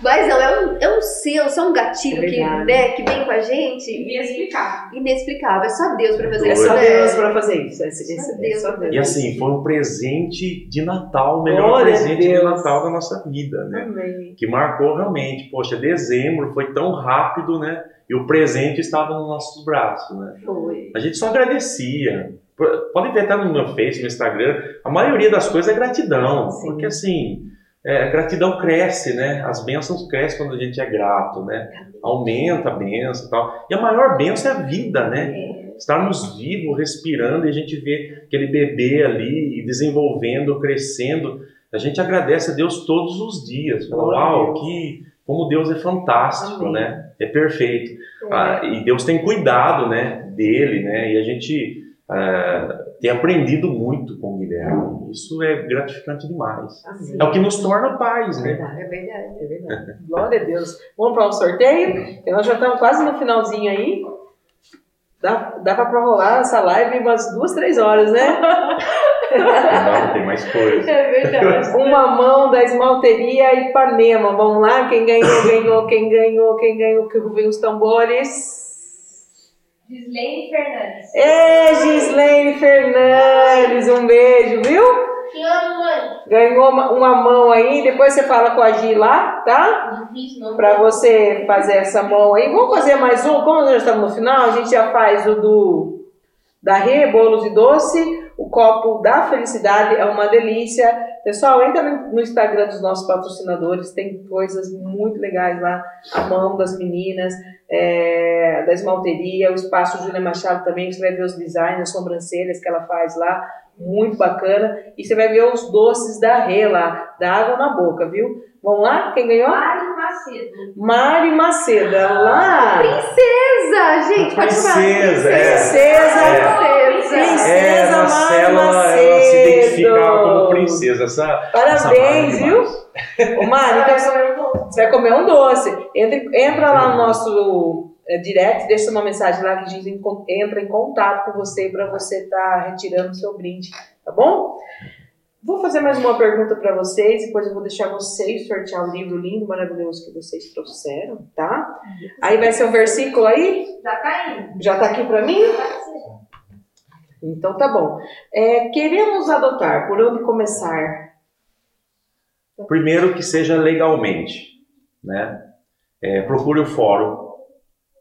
Speaker 2: Mas não, é um, é um senso, é um gatilho
Speaker 1: É
Speaker 2: que, né, que vem com a gente.
Speaker 4: Inexplicável.
Speaker 2: Inexplicável. É só Deus pra fazer
Speaker 1: É
Speaker 2: isso,
Speaker 1: só
Speaker 2: né?
Speaker 1: Deus pra fazer isso. É,
Speaker 2: Só
Speaker 1: é
Speaker 2: Deus
Speaker 1: só Deus.
Speaker 3: E assim, foi um presente de Natal, o melhor
Speaker 1: Glória
Speaker 3: presente de. Natal da nossa vida, né?
Speaker 1: Amém.
Speaker 3: Que marcou realmente. Poxa, dezembro foi tão rápido, né? E o presente estava nos nossos braços, né?
Speaker 2: Foi.
Speaker 3: A gente só agradecia. P- Pode ver até no meu Face, no Instagram, a maioria das coisas é gratidão.
Speaker 1: Sim.
Speaker 3: Porque assim, é, a gratidão cresce, né? As bênçãos crescem quando a gente é grato, né? Aumenta a bênção e tal. E a maior bênção é a vida, né?
Speaker 2: É.
Speaker 3: Estarmos vivos, respirando, e a gente vê aquele bebê ali desenvolvendo, crescendo. A gente agradece a Deus todos os dias. Fala, uau, que, como Deus é fantástico,
Speaker 1: Amém.
Speaker 3: né? É perfeito. Ah, e Deus tem cuidado, né, dele, né? E a gente ah, tem aprendido muito com o Guilherme. Isso é gratificante demais.
Speaker 1: Amém.
Speaker 3: É o que nos torna pais, né?
Speaker 2: É verdade.
Speaker 1: É verdade. Glória a Deus. Vamos para um sorteio? Nós já estamos quase no finalzinho aí. Dá, dá para rolar essa live umas duas, três horas, né?
Speaker 3: Não, tem mais coisa.
Speaker 2: É verdade.
Speaker 1: Uma mão da esmalteria Ipanema. Vamos lá? Quem ganhou, ganhou, quem ganhou, quem ganhou, que ruvem os tambores.
Speaker 4: Gislaine Fernandes.
Speaker 1: Ê, Gislaine Fernandes, um beijo, viu?
Speaker 4: Te amo, mãe.
Speaker 1: Ganhou uma, uma mão aí, depois você fala com a Gi lá, tá? Pra você fazer essa mão aí. Vamos fazer mais um? Como nós já estamos no final, a gente já faz o do da Rê, bolos e doce. O copo da felicidade é uma delícia. Pessoal, entra no Instagram dos nossos patrocinadores, tem coisas muito legais lá. A mão das meninas, é, da esmalteria, o espaço Júlia Machado também. Você vai ver os designs, as sobrancelhas que ela faz lá, muito bacana. E você vai ver os doces da Rê lá, da água na boca, viu? Vamos lá? Quem ganhou?
Speaker 4: Mari Macedo.
Speaker 1: Mari Macedo, ela lá.
Speaker 2: Princesa, gente, pode chamar.
Speaker 3: Princesa, é.
Speaker 1: Princesa.
Speaker 3: É.
Speaker 2: Princesa.
Speaker 3: É,
Speaker 1: Princesa
Speaker 3: na
Speaker 1: Mari
Speaker 3: célula ela
Speaker 1: Macedo.
Speaker 3: se identificava como princesa. Essa, essa
Speaker 1: Parabéns,
Speaker 3: Mari
Speaker 1: viu? Ô, Mari, então você, vai comer um doce. Entra, entra lá no nosso é, direct, deixa uma mensagem lá que a gente entra em contato com você para você estar retirando o seu brinde, tá bom? Vou fazer mais uma pergunta para vocês, depois eu vou deixar vocês sortear o livro lindo, maravilhoso que vocês trouxeram, tá? Aí vai ser um versículo aí?
Speaker 4: Já tá indo.
Speaker 1: Já tá aqui para mim? Então tá bom. É, queremos adotar, por onde começar?
Speaker 3: Primeiro que seja legalmente, né? É, procure o fórum,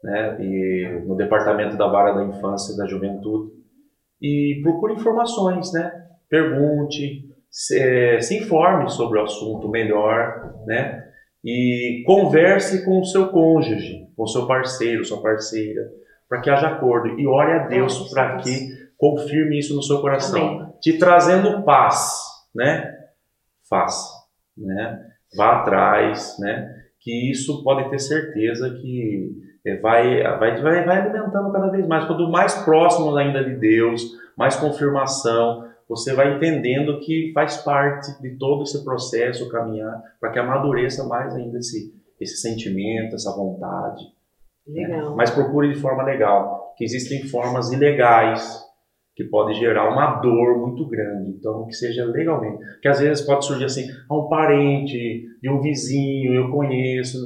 Speaker 3: né? E no departamento da vara da infância e da juventude e procure informações, né? Pergunte, se, é, se informe sobre o assunto melhor, né? E converse com o seu cônjuge, com o seu parceiro, sua parceira, para que haja acordo e ore a Deus para que confirme isso no seu coração
Speaker 1: Amém.
Speaker 3: te trazendo paz, né? Faça, né? Vá atrás, né? Que isso pode ter certeza que eh, vai, vai, vai, vai alimentando cada vez mais. Quanto mais próximo ainda de Deus, mais confirmação, você vai entendendo que faz parte de todo esse processo caminhar para que amadureça mais ainda esse, esse sentimento, essa vontade.
Speaker 1: Legal.
Speaker 3: Mas procure de forma legal, que existem formas ilegais que podem gerar uma dor muito grande. Então, que seja legalmente. Que às vezes pode surgir assim, a um parente, de um vizinho, eu conheço,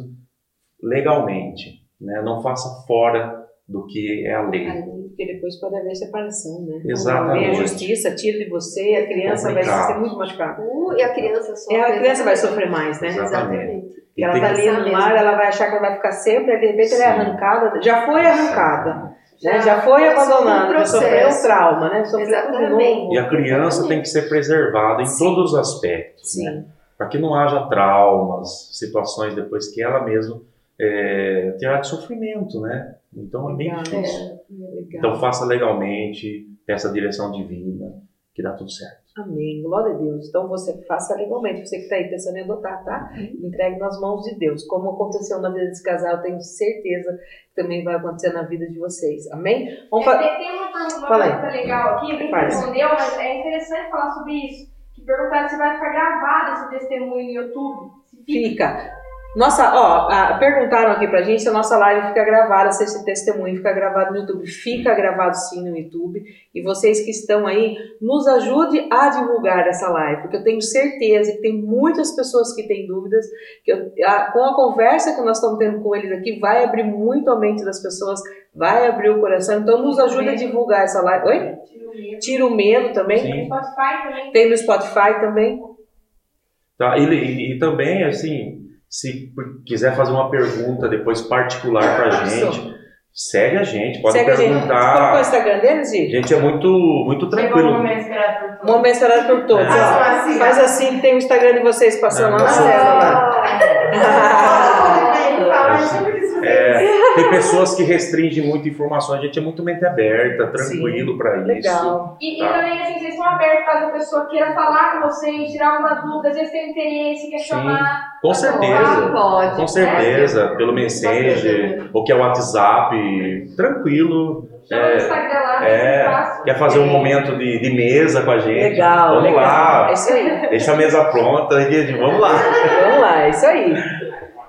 Speaker 3: legalmente. Né? Não faça fora do que é a lei.
Speaker 1: Porque depois pode haver separação, né?
Speaker 3: Exatamente.
Speaker 1: Vem a justiça, tira de você, a criança vai ser muito machucada.
Speaker 2: Uh, e a criança sofre.
Speaker 1: É, a criança vai sofrer mais, né?
Speaker 3: Exatamente. E
Speaker 1: ela tá
Speaker 3: que-
Speaker 1: ali no lar, ela vai achar que ela vai ficar sempre, aí de repente ela é
Speaker 3: Sim.
Speaker 1: arrancada, já foi arrancada, né?
Speaker 2: Já
Speaker 1: já foi
Speaker 2: um
Speaker 1: abandonada, já sofreu um trauma, né? Sofreu
Speaker 2: Exatamente.
Speaker 1: novo.
Speaker 3: E a criança tem que ser preservada em
Speaker 1: Sim.
Speaker 3: todos os aspectos. né?
Speaker 1: Sim,
Speaker 3: para que não haja traumas, situações depois que ela mesma é, terá de sofrimento, né? Então é bem
Speaker 1: Legal.
Speaker 3: difícil.
Speaker 1: legal.
Speaker 3: Então faça legalmente, peça a direção divina, que dá tudo certo.
Speaker 1: Amém, glória a Deus. Então você faça legalmente, você que está aí pensando em adotar, tá? Entregue nas mãos de Deus. Como aconteceu na vida desse casal, eu tenho certeza que também vai acontecer na vida de vocês. Amém? Vamos fa-
Speaker 4: Tem, tem uma, pergunta- uma
Speaker 1: Fala aí.
Speaker 4: pergunta legal aqui,
Speaker 1: Faz.
Speaker 4: respondeu, mas é interessante falar sobre isso. Que perguntaram se vai ficar gravado esse testemunho no YouTube. Se fica.
Speaker 1: Fica. Nossa, ó, perguntaram aqui pra gente se a nossa live fica gravada, se esse testemunho fica gravado no YouTube. Fica gravado sim no YouTube. E vocês que estão aí, nos ajude a divulgar essa live, porque eu tenho certeza que tem muitas pessoas que têm dúvidas, que eu- a- com a conversa que nós estamos tendo com eles aqui, vai abrir muito a mente das pessoas, vai abrir o coração. Então nos ajude a divulgar essa live. Oi?
Speaker 4: Tira o medo.
Speaker 1: Tira o medo também.
Speaker 3: Sim.
Speaker 4: Spotify também.
Speaker 1: Tem no Spotify também.
Speaker 3: Tá? E, e- e também, assim, se quiser fazer uma pergunta depois particular pra gente, segue a gente, pode
Speaker 1: Segue a gente. Você colocou o
Speaker 3: perguntar.
Speaker 1: Instagram deles,
Speaker 3: A
Speaker 1: Gi?
Speaker 3: gente é muito, muito tranquilo.
Speaker 4: momento esperado por
Speaker 1: Um momento esperado por todos.
Speaker 3: É.
Speaker 1: ó.
Speaker 6: Façam assim,
Speaker 1: Faz assim que tem o Instagram de vocês passando lá na
Speaker 3: Ah.
Speaker 1: tela.
Speaker 3: É, tem pessoas que restringem muito informação, a gente é muito mente aberta, tranquilo pra isso.
Speaker 1: Legal.
Speaker 4: E, e
Speaker 3: Tá.
Speaker 4: também, assim, vocês estão abertos caso a pessoa queira falar com vocês, tirar alguma dúvida, às vezes tem interesse, quer
Speaker 3: Sim.
Speaker 4: chamar.
Speaker 3: Com
Speaker 2: Ah,
Speaker 3: certeza.
Speaker 2: pode.
Speaker 3: Com certeza, pelo Messenger, ou que é o WhatsApp, tranquilo.
Speaker 4: Chama no
Speaker 3: É,
Speaker 4: Instagram lá,
Speaker 3: é.
Speaker 4: é.
Speaker 3: Quer fazer um momento de, de mesa com a gente?
Speaker 1: Legal,
Speaker 3: Vamos
Speaker 1: legal.
Speaker 3: lá,
Speaker 1: É isso aí.
Speaker 3: deixa a mesa pronta, e vamos lá.
Speaker 1: Vamos lá, é isso aí.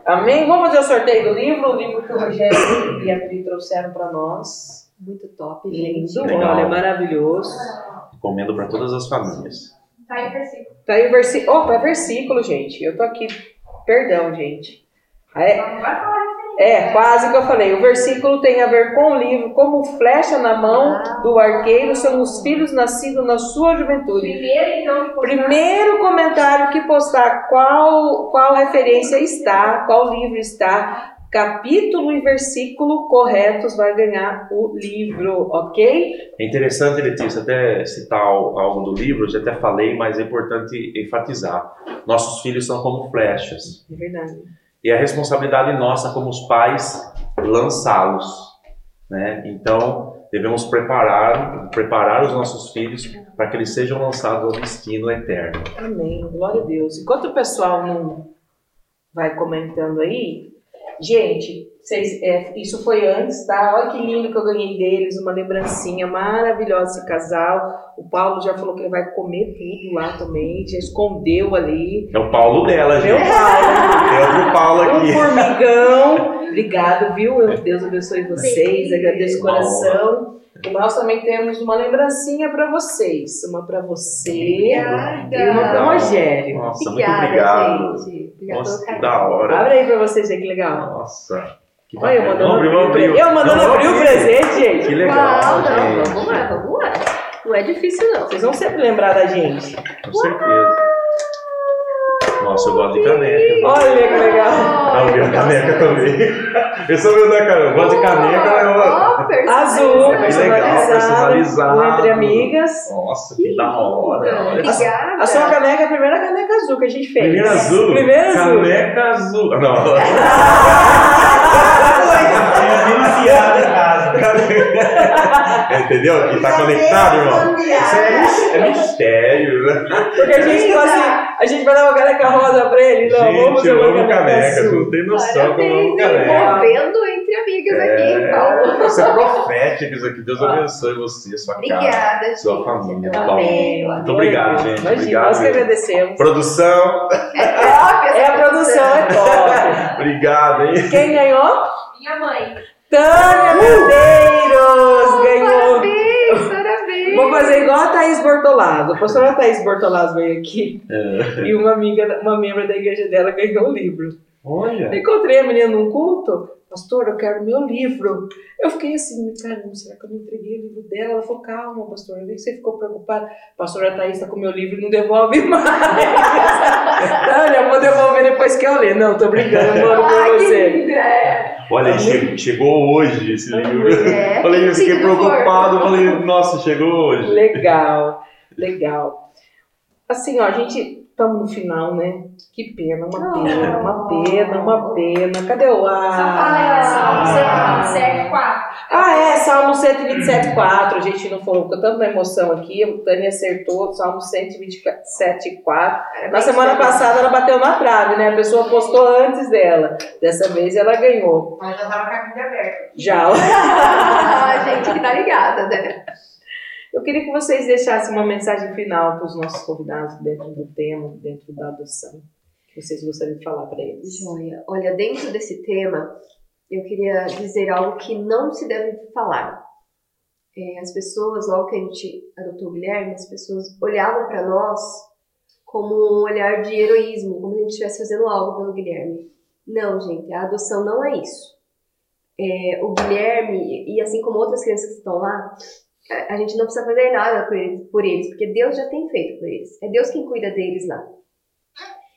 Speaker 1: Amém? Vamos fazer o sorteio do livro, o livro que o Rogério e a Pri trouxeram para nós.
Speaker 2: Muito top, gente.
Speaker 1: Lindo,
Speaker 3: Legal.
Speaker 1: olha, maravilhoso.
Speaker 3: Recomendo para todas as famílias.
Speaker 4: Tá aí o versículo.
Speaker 1: Tá aí o versículo. Opa, é versículo, gente. Eu tô aqui. Perdão, gente. É,
Speaker 4: vai falar
Speaker 1: É, quase que eu falei. O versículo tem a ver com o livro, como flecha na mão do arqueiro são os filhos nascidos na sua juventude.
Speaker 4: Primeiro, então, postar-
Speaker 1: Primeiro comentário que postar qual, qual referência está, qual livro está, capítulo e versículo corretos vai ganhar o livro, ok?
Speaker 3: É interessante, Letícia, até citar al- algo do livro, eu já até falei, mas é importante enfatizar. Nossos filhos são como flechas.
Speaker 1: É verdade.
Speaker 3: E a responsabilidade nossa como os pais lançá-los, né? Então, devemos preparar, preparar os nossos filhos para que eles sejam lançados ao destino eterno.
Speaker 1: Amém. Glória a Deus. Enquanto o pessoal não vai comentando aí, Gente, vocês, é, isso foi antes, tá? Olha que lindo que eu ganhei deles, uma lembrancinha maravilhosa esse casal. O Paulo já falou que ele vai comer tudo lá também, já escondeu ali.
Speaker 3: É o Paulo dela,
Speaker 1: Meu
Speaker 3: gente.
Speaker 1: Paulo,
Speaker 3: Tem outro Paulo
Speaker 1: um
Speaker 3: aqui.
Speaker 1: formigão. Obrigado, viu? Eu- Deus abençoe vocês, agradeço de coração. E nós também temos uma lembrancinha para vocês. Uma para você
Speaker 2: Obrigada.
Speaker 1: e uma para o Rogério.
Speaker 3: Nossa, muito
Speaker 2: Obrigada,
Speaker 3: obrigado.
Speaker 2: gente. Obrigada
Speaker 3: Nossa,
Speaker 2: pelo
Speaker 3: que
Speaker 2: carinho.
Speaker 3: da hora.
Speaker 1: Abre aí para vocês ver que legal.
Speaker 3: Nossa. Que
Speaker 1: Olha, eu mandando
Speaker 3: abrir,
Speaker 1: abrir,
Speaker 3: abrir.
Speaker 1: eu mandando
Speaker 3: Não,
Speaker 1: abrir o presente, gente.
Speaker 3: Que legal,
Speaker 2: Uau, não,
Speaker 3: gente.
Speaker 2: vamos lá, vamos lá. Não é difícil, não.
Speaker 1: Vocês vão sempre lembrar da gente.
Speaker 3: Com certeza. Nossa, eu gosto de caneca.
Speaker 1: Olha que legal.
Speaker 3: Ah, eu vi a caneca também. Eu sou meu da cara, eu gosto de caneca, mas eu...
Speaker 2: Personalizado.
Speaker 1: Azul,
Speaker 3: legal,
Speaker 1: personalizada,
Speaker 3: personalizado.
Speaker 1: um entre amigas.
Speaker 3: Nossa, que da hora. Olha
Speaker 2: Obrigada.
Speaker 1: A sua caneca é a primeira caneca azul que a gente fez.
Speaker 3: Primeira azul?
Speaker 1: Primeira azul.
Speaker 3: Caneca azul. Não.
Speaker 5: Tinha bem enfiado em casa.
Speaker 3: Entendeu? Que tá conectado, irmão. Isso é, é mistério, né?
Speaker 1: Porque a gente falou assim, a gente vai dar uma caneca rosa pra ele. Não, vamos
Speaker 3: Gente,
Speaker 1: fazer
Speaker 3: eu amo
Speaker 1: caneca.
Speaker 3: Tu não tem noção como eu amo caneca.
Speaker 2: envolvendo entre amigas aqui, hein, Paulo?
Speaker 3: É, isso é profético isso aqui. Deus abençoe você, sua casa.
Speaker 2: Obrigada, gente.
Speaker 3: Sua família.
Speaker 2: Amei, eu
Speaker 3: Muito obrigado, gente.
Speaker 1: Imagina,
Speaker 3: Obrigado.
Speaker 1: nós que agradecemos.
Speaker 3: Produção,
Speaker 2: É top
Speaker 1: É, a produção é top.
Speaker 3: obrigado, hein?
Speaker 1: Quem ganhou?
Speaker 4: Minha mãe.
Speaker 1: Tânia Medeiros ganhou.
Speaker 2: Parabéns, parabéns.
Speaker 1: Vou fazer igual a Thaís Bortolazzo. A pastora Thaís Bortolazzo veio aqui
Speaker 3: É.
Speaker 1: e uma amiga, uma membro da igreja dela ganhou o livro.
Speaker 3: Olha.
Speaker 1: Encontrei a menina num culto. Pastor, eu quero meu livro. Eu fiquei assim, caramba, será que eu não entreguei o livro dela? Ela falou, calma, pastor, eu vi que você ficou preocupada. Pastora Thaís está com meu livro e não devolve mais. Tânia, eu vou devolver depois que eu ler. Não, tô brincando,
Speaker 2: Ai, que
Speaker 1: você.
Speaker 2: É.
Speaker 3: Olha, che- chegou hoje esse livro.
Speaker 2: É,
Speaker 3: Falei, eu fiquei preocupado. Falei, nossa, chegou hoje.
Speaker 1: Legal, legal. Assim, ó, a gente estamos no final, né? Que pena, uma pena, uma pena, uma pena. Cadê o ar?
Speaker 4: Salmo 127, 4.
Speaker 1: Ah, é, Salmo 127, 4. A gente não falou, ficou tanto na emoção aqui. A Tânia acertou, Salmo 127, 4. Na semana passada ela bateu na trave, né? A pessoa postou antes dela. Dessa vez ela ganhou.
Speaker 6: Mas já tava com a Bíblia aberta.
Speaker 1: Já.
Speaker 2: Ah, gente que tá ligada, né?
Speaker 1: Eu queria que vocês deixassem uma mensagem final para os nossos convidados dentro do tema, dentro da adoção. Que vocês gostariam de falar para eles.
Speaker 2: Joia. Olha, dentro desse tema, eu queria dizer algo que não se deve falar. É, as pessoas, logo que a gente adotou o Guilherme, as pessoas olhavam para nós como um olhar de heroísmo, como se a gente estivesse fazendo algo pelo Guilherme. Não, gente, a adoção não é isso. É, o Guilherme, e assim como outras crianças que estão lá, a- gente não precisa fazer nada por eles, por eles, porque Deus já tem feito por eles. É Deus quem cuida deles lá.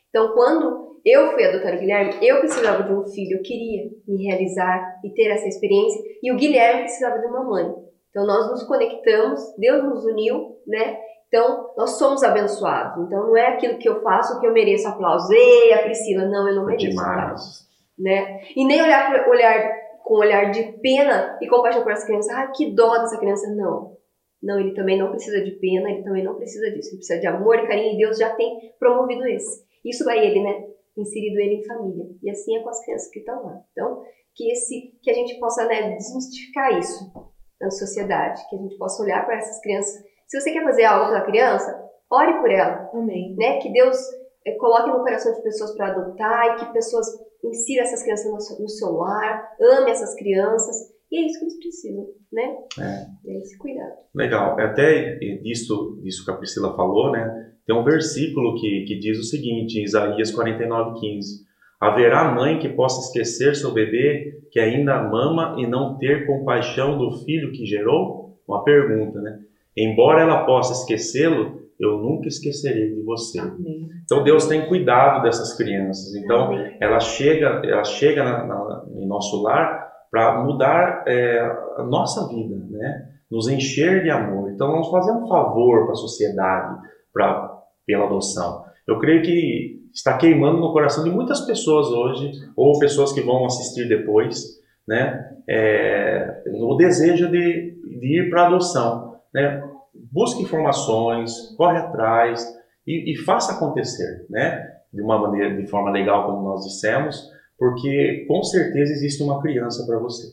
Speaker 2: Então, quando eu fui adotar o Guilherme, eu precisava de um filho, eu queria me realizar e ter essa experiência, e o Guilherme precisava de uma mãe. Então, nós nos conectamos, Deus nos uniu, né? Então, nós somos abençoados. Então, não é aquilo que eu faço que eu mereço aplauso. Ei, a Priscila, não, eu não mereço aplauso
Speaker 3: Demais.
Speaker 2: né? E nem olhar olhar com um olhar de pena e compaixão por essa criança. Ah, que dó dessa criança. Não. Não, ele também não precisa de pena, ele também não precisa disso. Ele precisa de amor e carinho e Deus já tem promovido esse. Isso vai ele, né? Inserido ele em família. E assim é com as crianças que estão lá. Então, que esse que a gente possa, né, desmistificar isso na sociedade, que a gente possa olhar para essas crianças. Se você quer fazer algo pela criança, ore por ela
Speaker 1: Amém.
Speaker 2: né? Que Deus eh, coloque no coração de pessoas para adotar e que pessoas insira essas crianças no seu, lar, ame essas crianças. E é isso que eles precisam, né? É. esse cuidado.
Speaker 3: Legal. Até disso, disso que a Priscila falou, né? Tem um versículo que, que diz o seguinte, em Isaías 49,15. Haverá mãe que possa esquecer seu bebê que ainda mama e não ter compaixão do filho que gerou? Uma pergunta, né? Embora ela possa esquecê-lo, eu nunca esquecerei de você.
Speaker 1: Amém.
Speaker 3: Então Deus tem cuidado dessas crianças. Então
Speaker 2: Amém.
Speaker 3: ela chega, ela chega na, na, em nosso lar para mudar é, a nossa vida, né? Nos encher de amor. Então vamos fazer um favor para a sociedade, para pela adoção. Eu creio que está queimando no coração de muitas pessoas hoje, ou pessoas que vão assistir depois, né? É, o desejo de, de ir para a adoção, né? Busque informações, corre atrás e, e faça acontecer, né? De uma maneira, de forma legal, como nós dissemos, porque com certeza existe uma criança para você.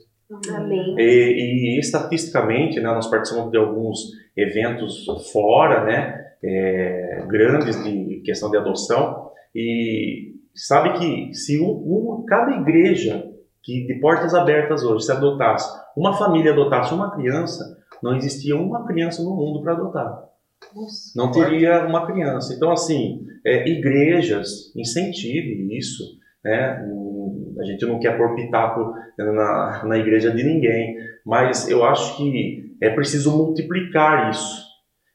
Speaker 2: Amém.
Speaker 3: E, e estatisticamente, né, nós participamos de alguns eventos fora, né, é, grandes de questão de adoção, e sabe que se um, um- cada igreja que de portas abertas hoje se adotasse, uma família adotasse uma criança, não existia uma criança no mundo para adotar. Não teria uma criança. Então, assim, é, igrejas, incentive isso. Né? A gente não quer pôr pitaco na, na igreja de ninguém, mas eu acho que é preciso multiplicar isso,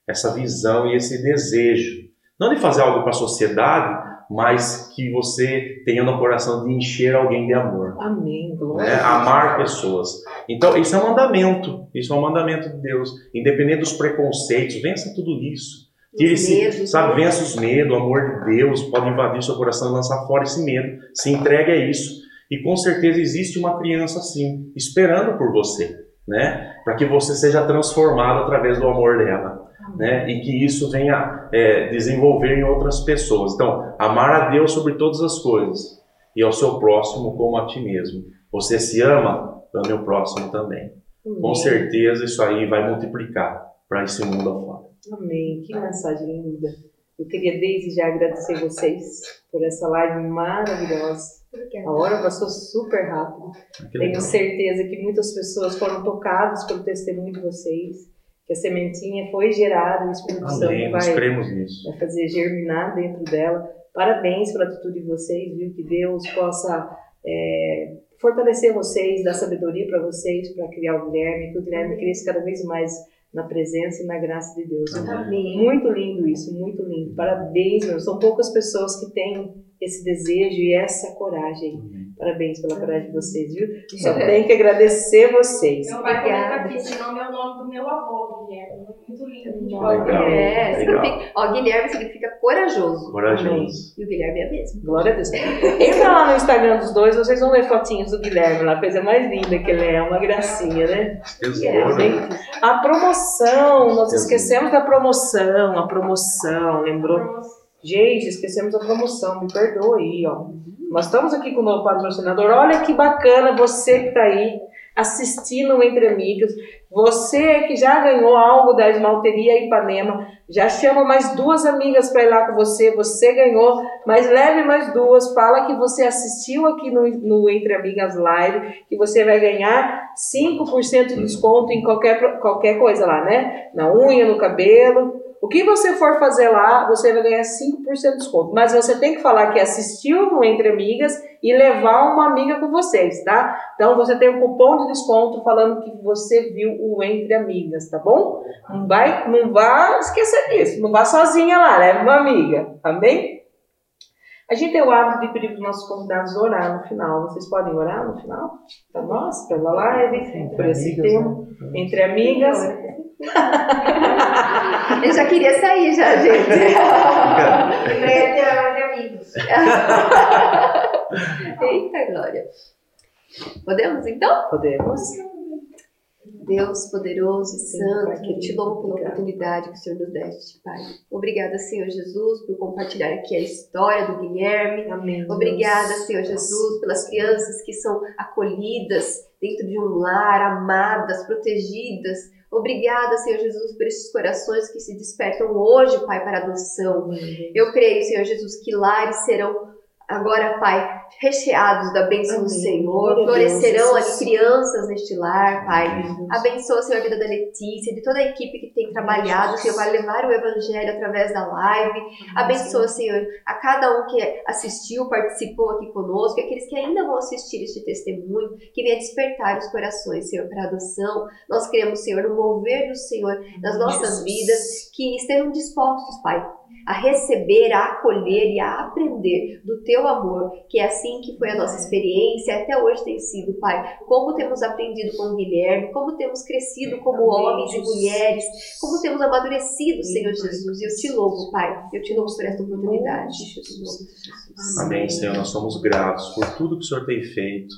Speaker 3: essa visão e esse desejo. Não de fazer algo para a sociedade, mas que você tenha no coração de encher alguém de amor
Speaker 1: Amém. Glória.
Speaker 3: né?
Speaker 1: a Deus.
Speaker 3: amar pessoas. Então, isso é um mandamento. Isso é um mandamento de Deus. Independente dos preconceitos, vença tudo isso. Tire esse,
Speaker 2: medos,
Speaker 3: sabe,
Speaker 2: né?
Speaker 3: vença os medos, o amor de Deus pode invadir seu coração e lançar fora esse medo. Se entregue a isso. E com certeza existe uma criança assim, esperando por você, né? Para que você seja transformado através do amor dela. Né? E que isso venha é, desenvolver em outras pessoas. Então, amar a Deus sobre todas as coisas e ao seu próximo como a ti mesmo. Você se ama, ame o próximo também. Com
Speaker 1: Amém.
Speaker 3: certeza isso aí vai multiplicar para esse mundo afora.
Speaker 1: Amém. Que mensagem linda. Eu queria desde já agradecer vocês por essa live maravilhosa. A hora passou super rápido. Tenho certeza que muitas pessoas foram tocadas pelo testemunho de vocês, que a sementinha foi gerada, o Espírito
Speaker 3: Amém,
Speaker 1: Santo
Speaker 3: nós
Speaker 1: vai,
Speaker 3: cremos nisso.
Speaker 1: vai fazer germinar dentro dela. Parabéns pela atitude de vocês, viu? Que Deus possa é, fortalecer vocês, dar sabedoria para vocês, para criar o Guilherme, que o Guilherme cresça cada vez mais na presença e na graça de Deus.
Speaker 2: Amém.
Speaker 1: Muito lindo isso, muito lindo. Parabéns, meu. São poucas pessoas que têm esse desejo e essa coragem.
Speaker 3: Amém.
Speaker 1: Parabéns pela coragem de vocês, viu? Só tenho que agradecer vocês.
Speaker 4: Meu pai
Speaker 2: Obrigada.
Speaker 4: comenta aqui, esse nome é o nome do meu avô, Guilherme. Muito lindo.
Speaker 1: Legal.
Speaker 2: É,
Speaker 3: Legal.
Speaker 2: significa, ó, Guilherme significa corajoso.
Speaker 3: Corajoso.
Speaker 2: E o Guilherme é mesmo.
Speaker 1: Glória a Deus. Entra lá no Instagram dos dois, vocês vão ver fotinhos do Guilherme lá, a coisa mais linda que ele é, uma gracinha, né?
Speaker 3: Tesouro.
Speaker 1: Gente, a promoção, nós esquecemos da promoção, a promoção, lembrou? Gente, esquecemos da promoção, me perdoa aí, ó. Nós estamos aqui com o novo patrocinador. Olha que bacana você que está aí assistindo Entre Amigos. Você que já ganhou algo da Esmalteria Ipanema, já chama mais duas amigas para ir lá com você. Você ganhou, mas leve mais duas. Fala que você assistiu aqui no, no Entre Amigas Live, que você vai ganhar 5% de desconto em qualquer, qualquer coisa lá, né? Na unha, no cabelo. O que você for fazer lá, você vai ganhar 5% de desconto. Mas você tem que falar que assistiu no Entre Amigas e levar uma amiga com vocês, tá? Então você tem um cupom de desconto falando que você viu o Entre Amigas, tá bom? Não vai, não vá esquecer disso. Não vá sozinha lá, leve uma amiga, amém? A gente tem o hábito de pedir para os nossos convidados orar no final. Vocês podem orar no final? Para nós, pela live, por esse tema. Entre amigas.
Speaker 2: Eu já queria sair já, gente.
Speaker 6: Entre amigos.
Speaker 2: Eita, Glória. Podemos então?
Speaker 1: Podemos.
Speaker 2: Deus poderoso e santo, eu te louvo pela oportunidade que o Senhor nos deste, Pai. Obrigada, Senhor Jesus, por compartilhar aqui a história do Guilherme.
Speaker 1: Amém.
Speaker 2: Obrigada,
Speaker 1: Deus.
Speaker 2: Senhor Jesus, pelas crianças que são acolhidas dentro de um lar, amadas, protegidas. Obrigada, Senhor Jesus, por esses corações que se despertam hoje, Pai, para adoção. Eu creio, Senhor Jesus, que lares serão agora, Pai, recheados da bênção do
Speaker 1: Amém.
Speaker 2: Senhor.
Speaker 1: A Deus,
Speaker 2: Florescerão
Speaker 1: Jesus.
Speaker 2: crianças neste lar, Pai.
Speaker 3: Amém.
Speaker 2: Abençoa, Senhor, a vida da Letícia, de toda a equipe que tem trabalhado, Senhor, para levar o Evangelho através da live. Abençoa, Senhor, a cada um que assistiu, participou aqui conosco, e aqueles que ainda vão assistir este testemunho, que venha despertar os corações, Senhor, para a adoção. Nós queremos, Senhor, no mover do Senhor nas nossas vidas, que estejam dispostos, Pai, a receber, a acolher e a aprender do Teu amor, que é assim que foi a nossa experiência, até hoje tem sido, Pai. Como temos aprendido com o Guilherme, como temos crescido como homens e mulheres, como temos amadurecido, Senhor. Jesus. E eu te louvo, Pai. Eu te louvo por esta oportunidade. Jesus.
Speaker 3: Amém, Senhor. Nós somos gratos por tudo que o Senhor tem feito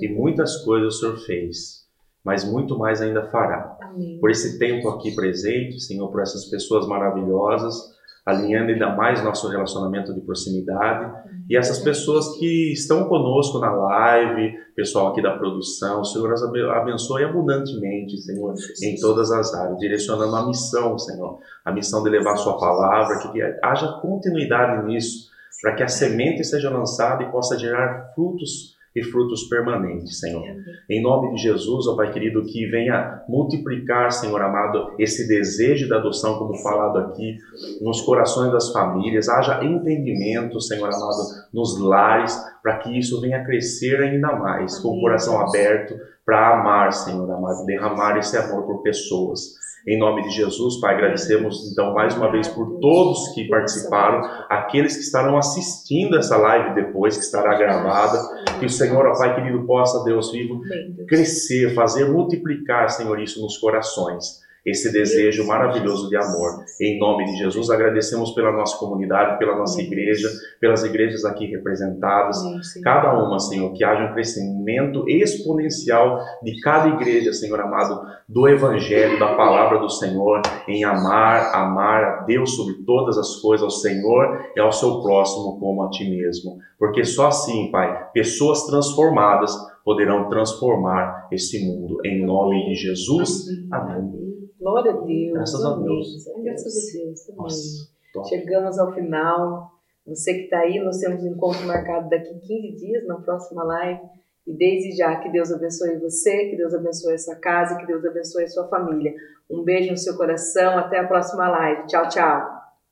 Speaker 3: e muitas coisas o Senhor fez, mas muito mais ainda fará.
Speaker 1: Amém.
Speaker 3: Por esse tempo aqui presente, Senhor, por essas pessoas maravilhosas, alinhando ainda mais nosso relacionamento de proximidade. E essas pessoas que estão conosco na live, pessoal aqui da produção, o Senhor as abe- abençoe abundantemente, Senhor, em todas as áreas, direcionando a missão, Senhor, a missão de levar a Sua palavra, que haja continuidade nisso, para que a semente seja lançada e possa gerar frutos e frutos permanentes, Senhor. Em nome de Jesus, ó Pai querido, que venha multiplicar, Senhor amado, esse desejo da adoção, como falado aqui, nos corações das famílias, haja entendimento, Senhor amado, nos lares, para que isso venha crescer ainda mais, com o coração aberto para amar, Senhor amado, derramar esse amor por pessoas. Em nome de Jesus, Pai, agradecemos então mais uma vez por todos que participaram, aqueles que estarão assistindo essa live depois, que estará gravada, que o Senhor, ó Pai querido, possa, Deus vivo, crescer, fazer multiplicar, Senhor, isso nos corações. Esse desejo maravilhoso de amor. Em nome de Jesus, agradecemos pela nossa comunidade, pela nossa igreja, pelas igrejas aqui representadas. Cada uma, Senhor, que haja um crescimento exponencial de cada igreja, Senhor amado, do Evangelho, da palavra do Senhor, em amar, amar a Deus sobre todas as coisas, ao Senhor e ao seu próximo como a ti mesmo. Porque só assim, Pai, pessoas transformadas poderão transformar esse mundo. Em nome de Jesus, amém.
Speaker 1: Glória a Deus.
Speaker 3: Graças a
Speaker 1: amém.
Speaker 3: Deus.
Speaker 2: Graças a Deus. Amém.
Speaker 3: Nossa, top.
Speaker 1: Chegamos ao final. Você que está aí, nós temos um encontro marcado daqui 15 dias, na próxima live. E desde já, que Deus abençoe você, que Deus abençoe a sua casa, que Deus abençoe a sua família. Um beijo no seu coração. Até a próxima live. Tchau, tchau.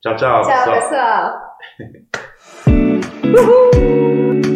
Speaker 3: Tchau, tchau,
Speaker 2: Tchau,
Speaker 3: pessoal.
Speaker 2: pessoal.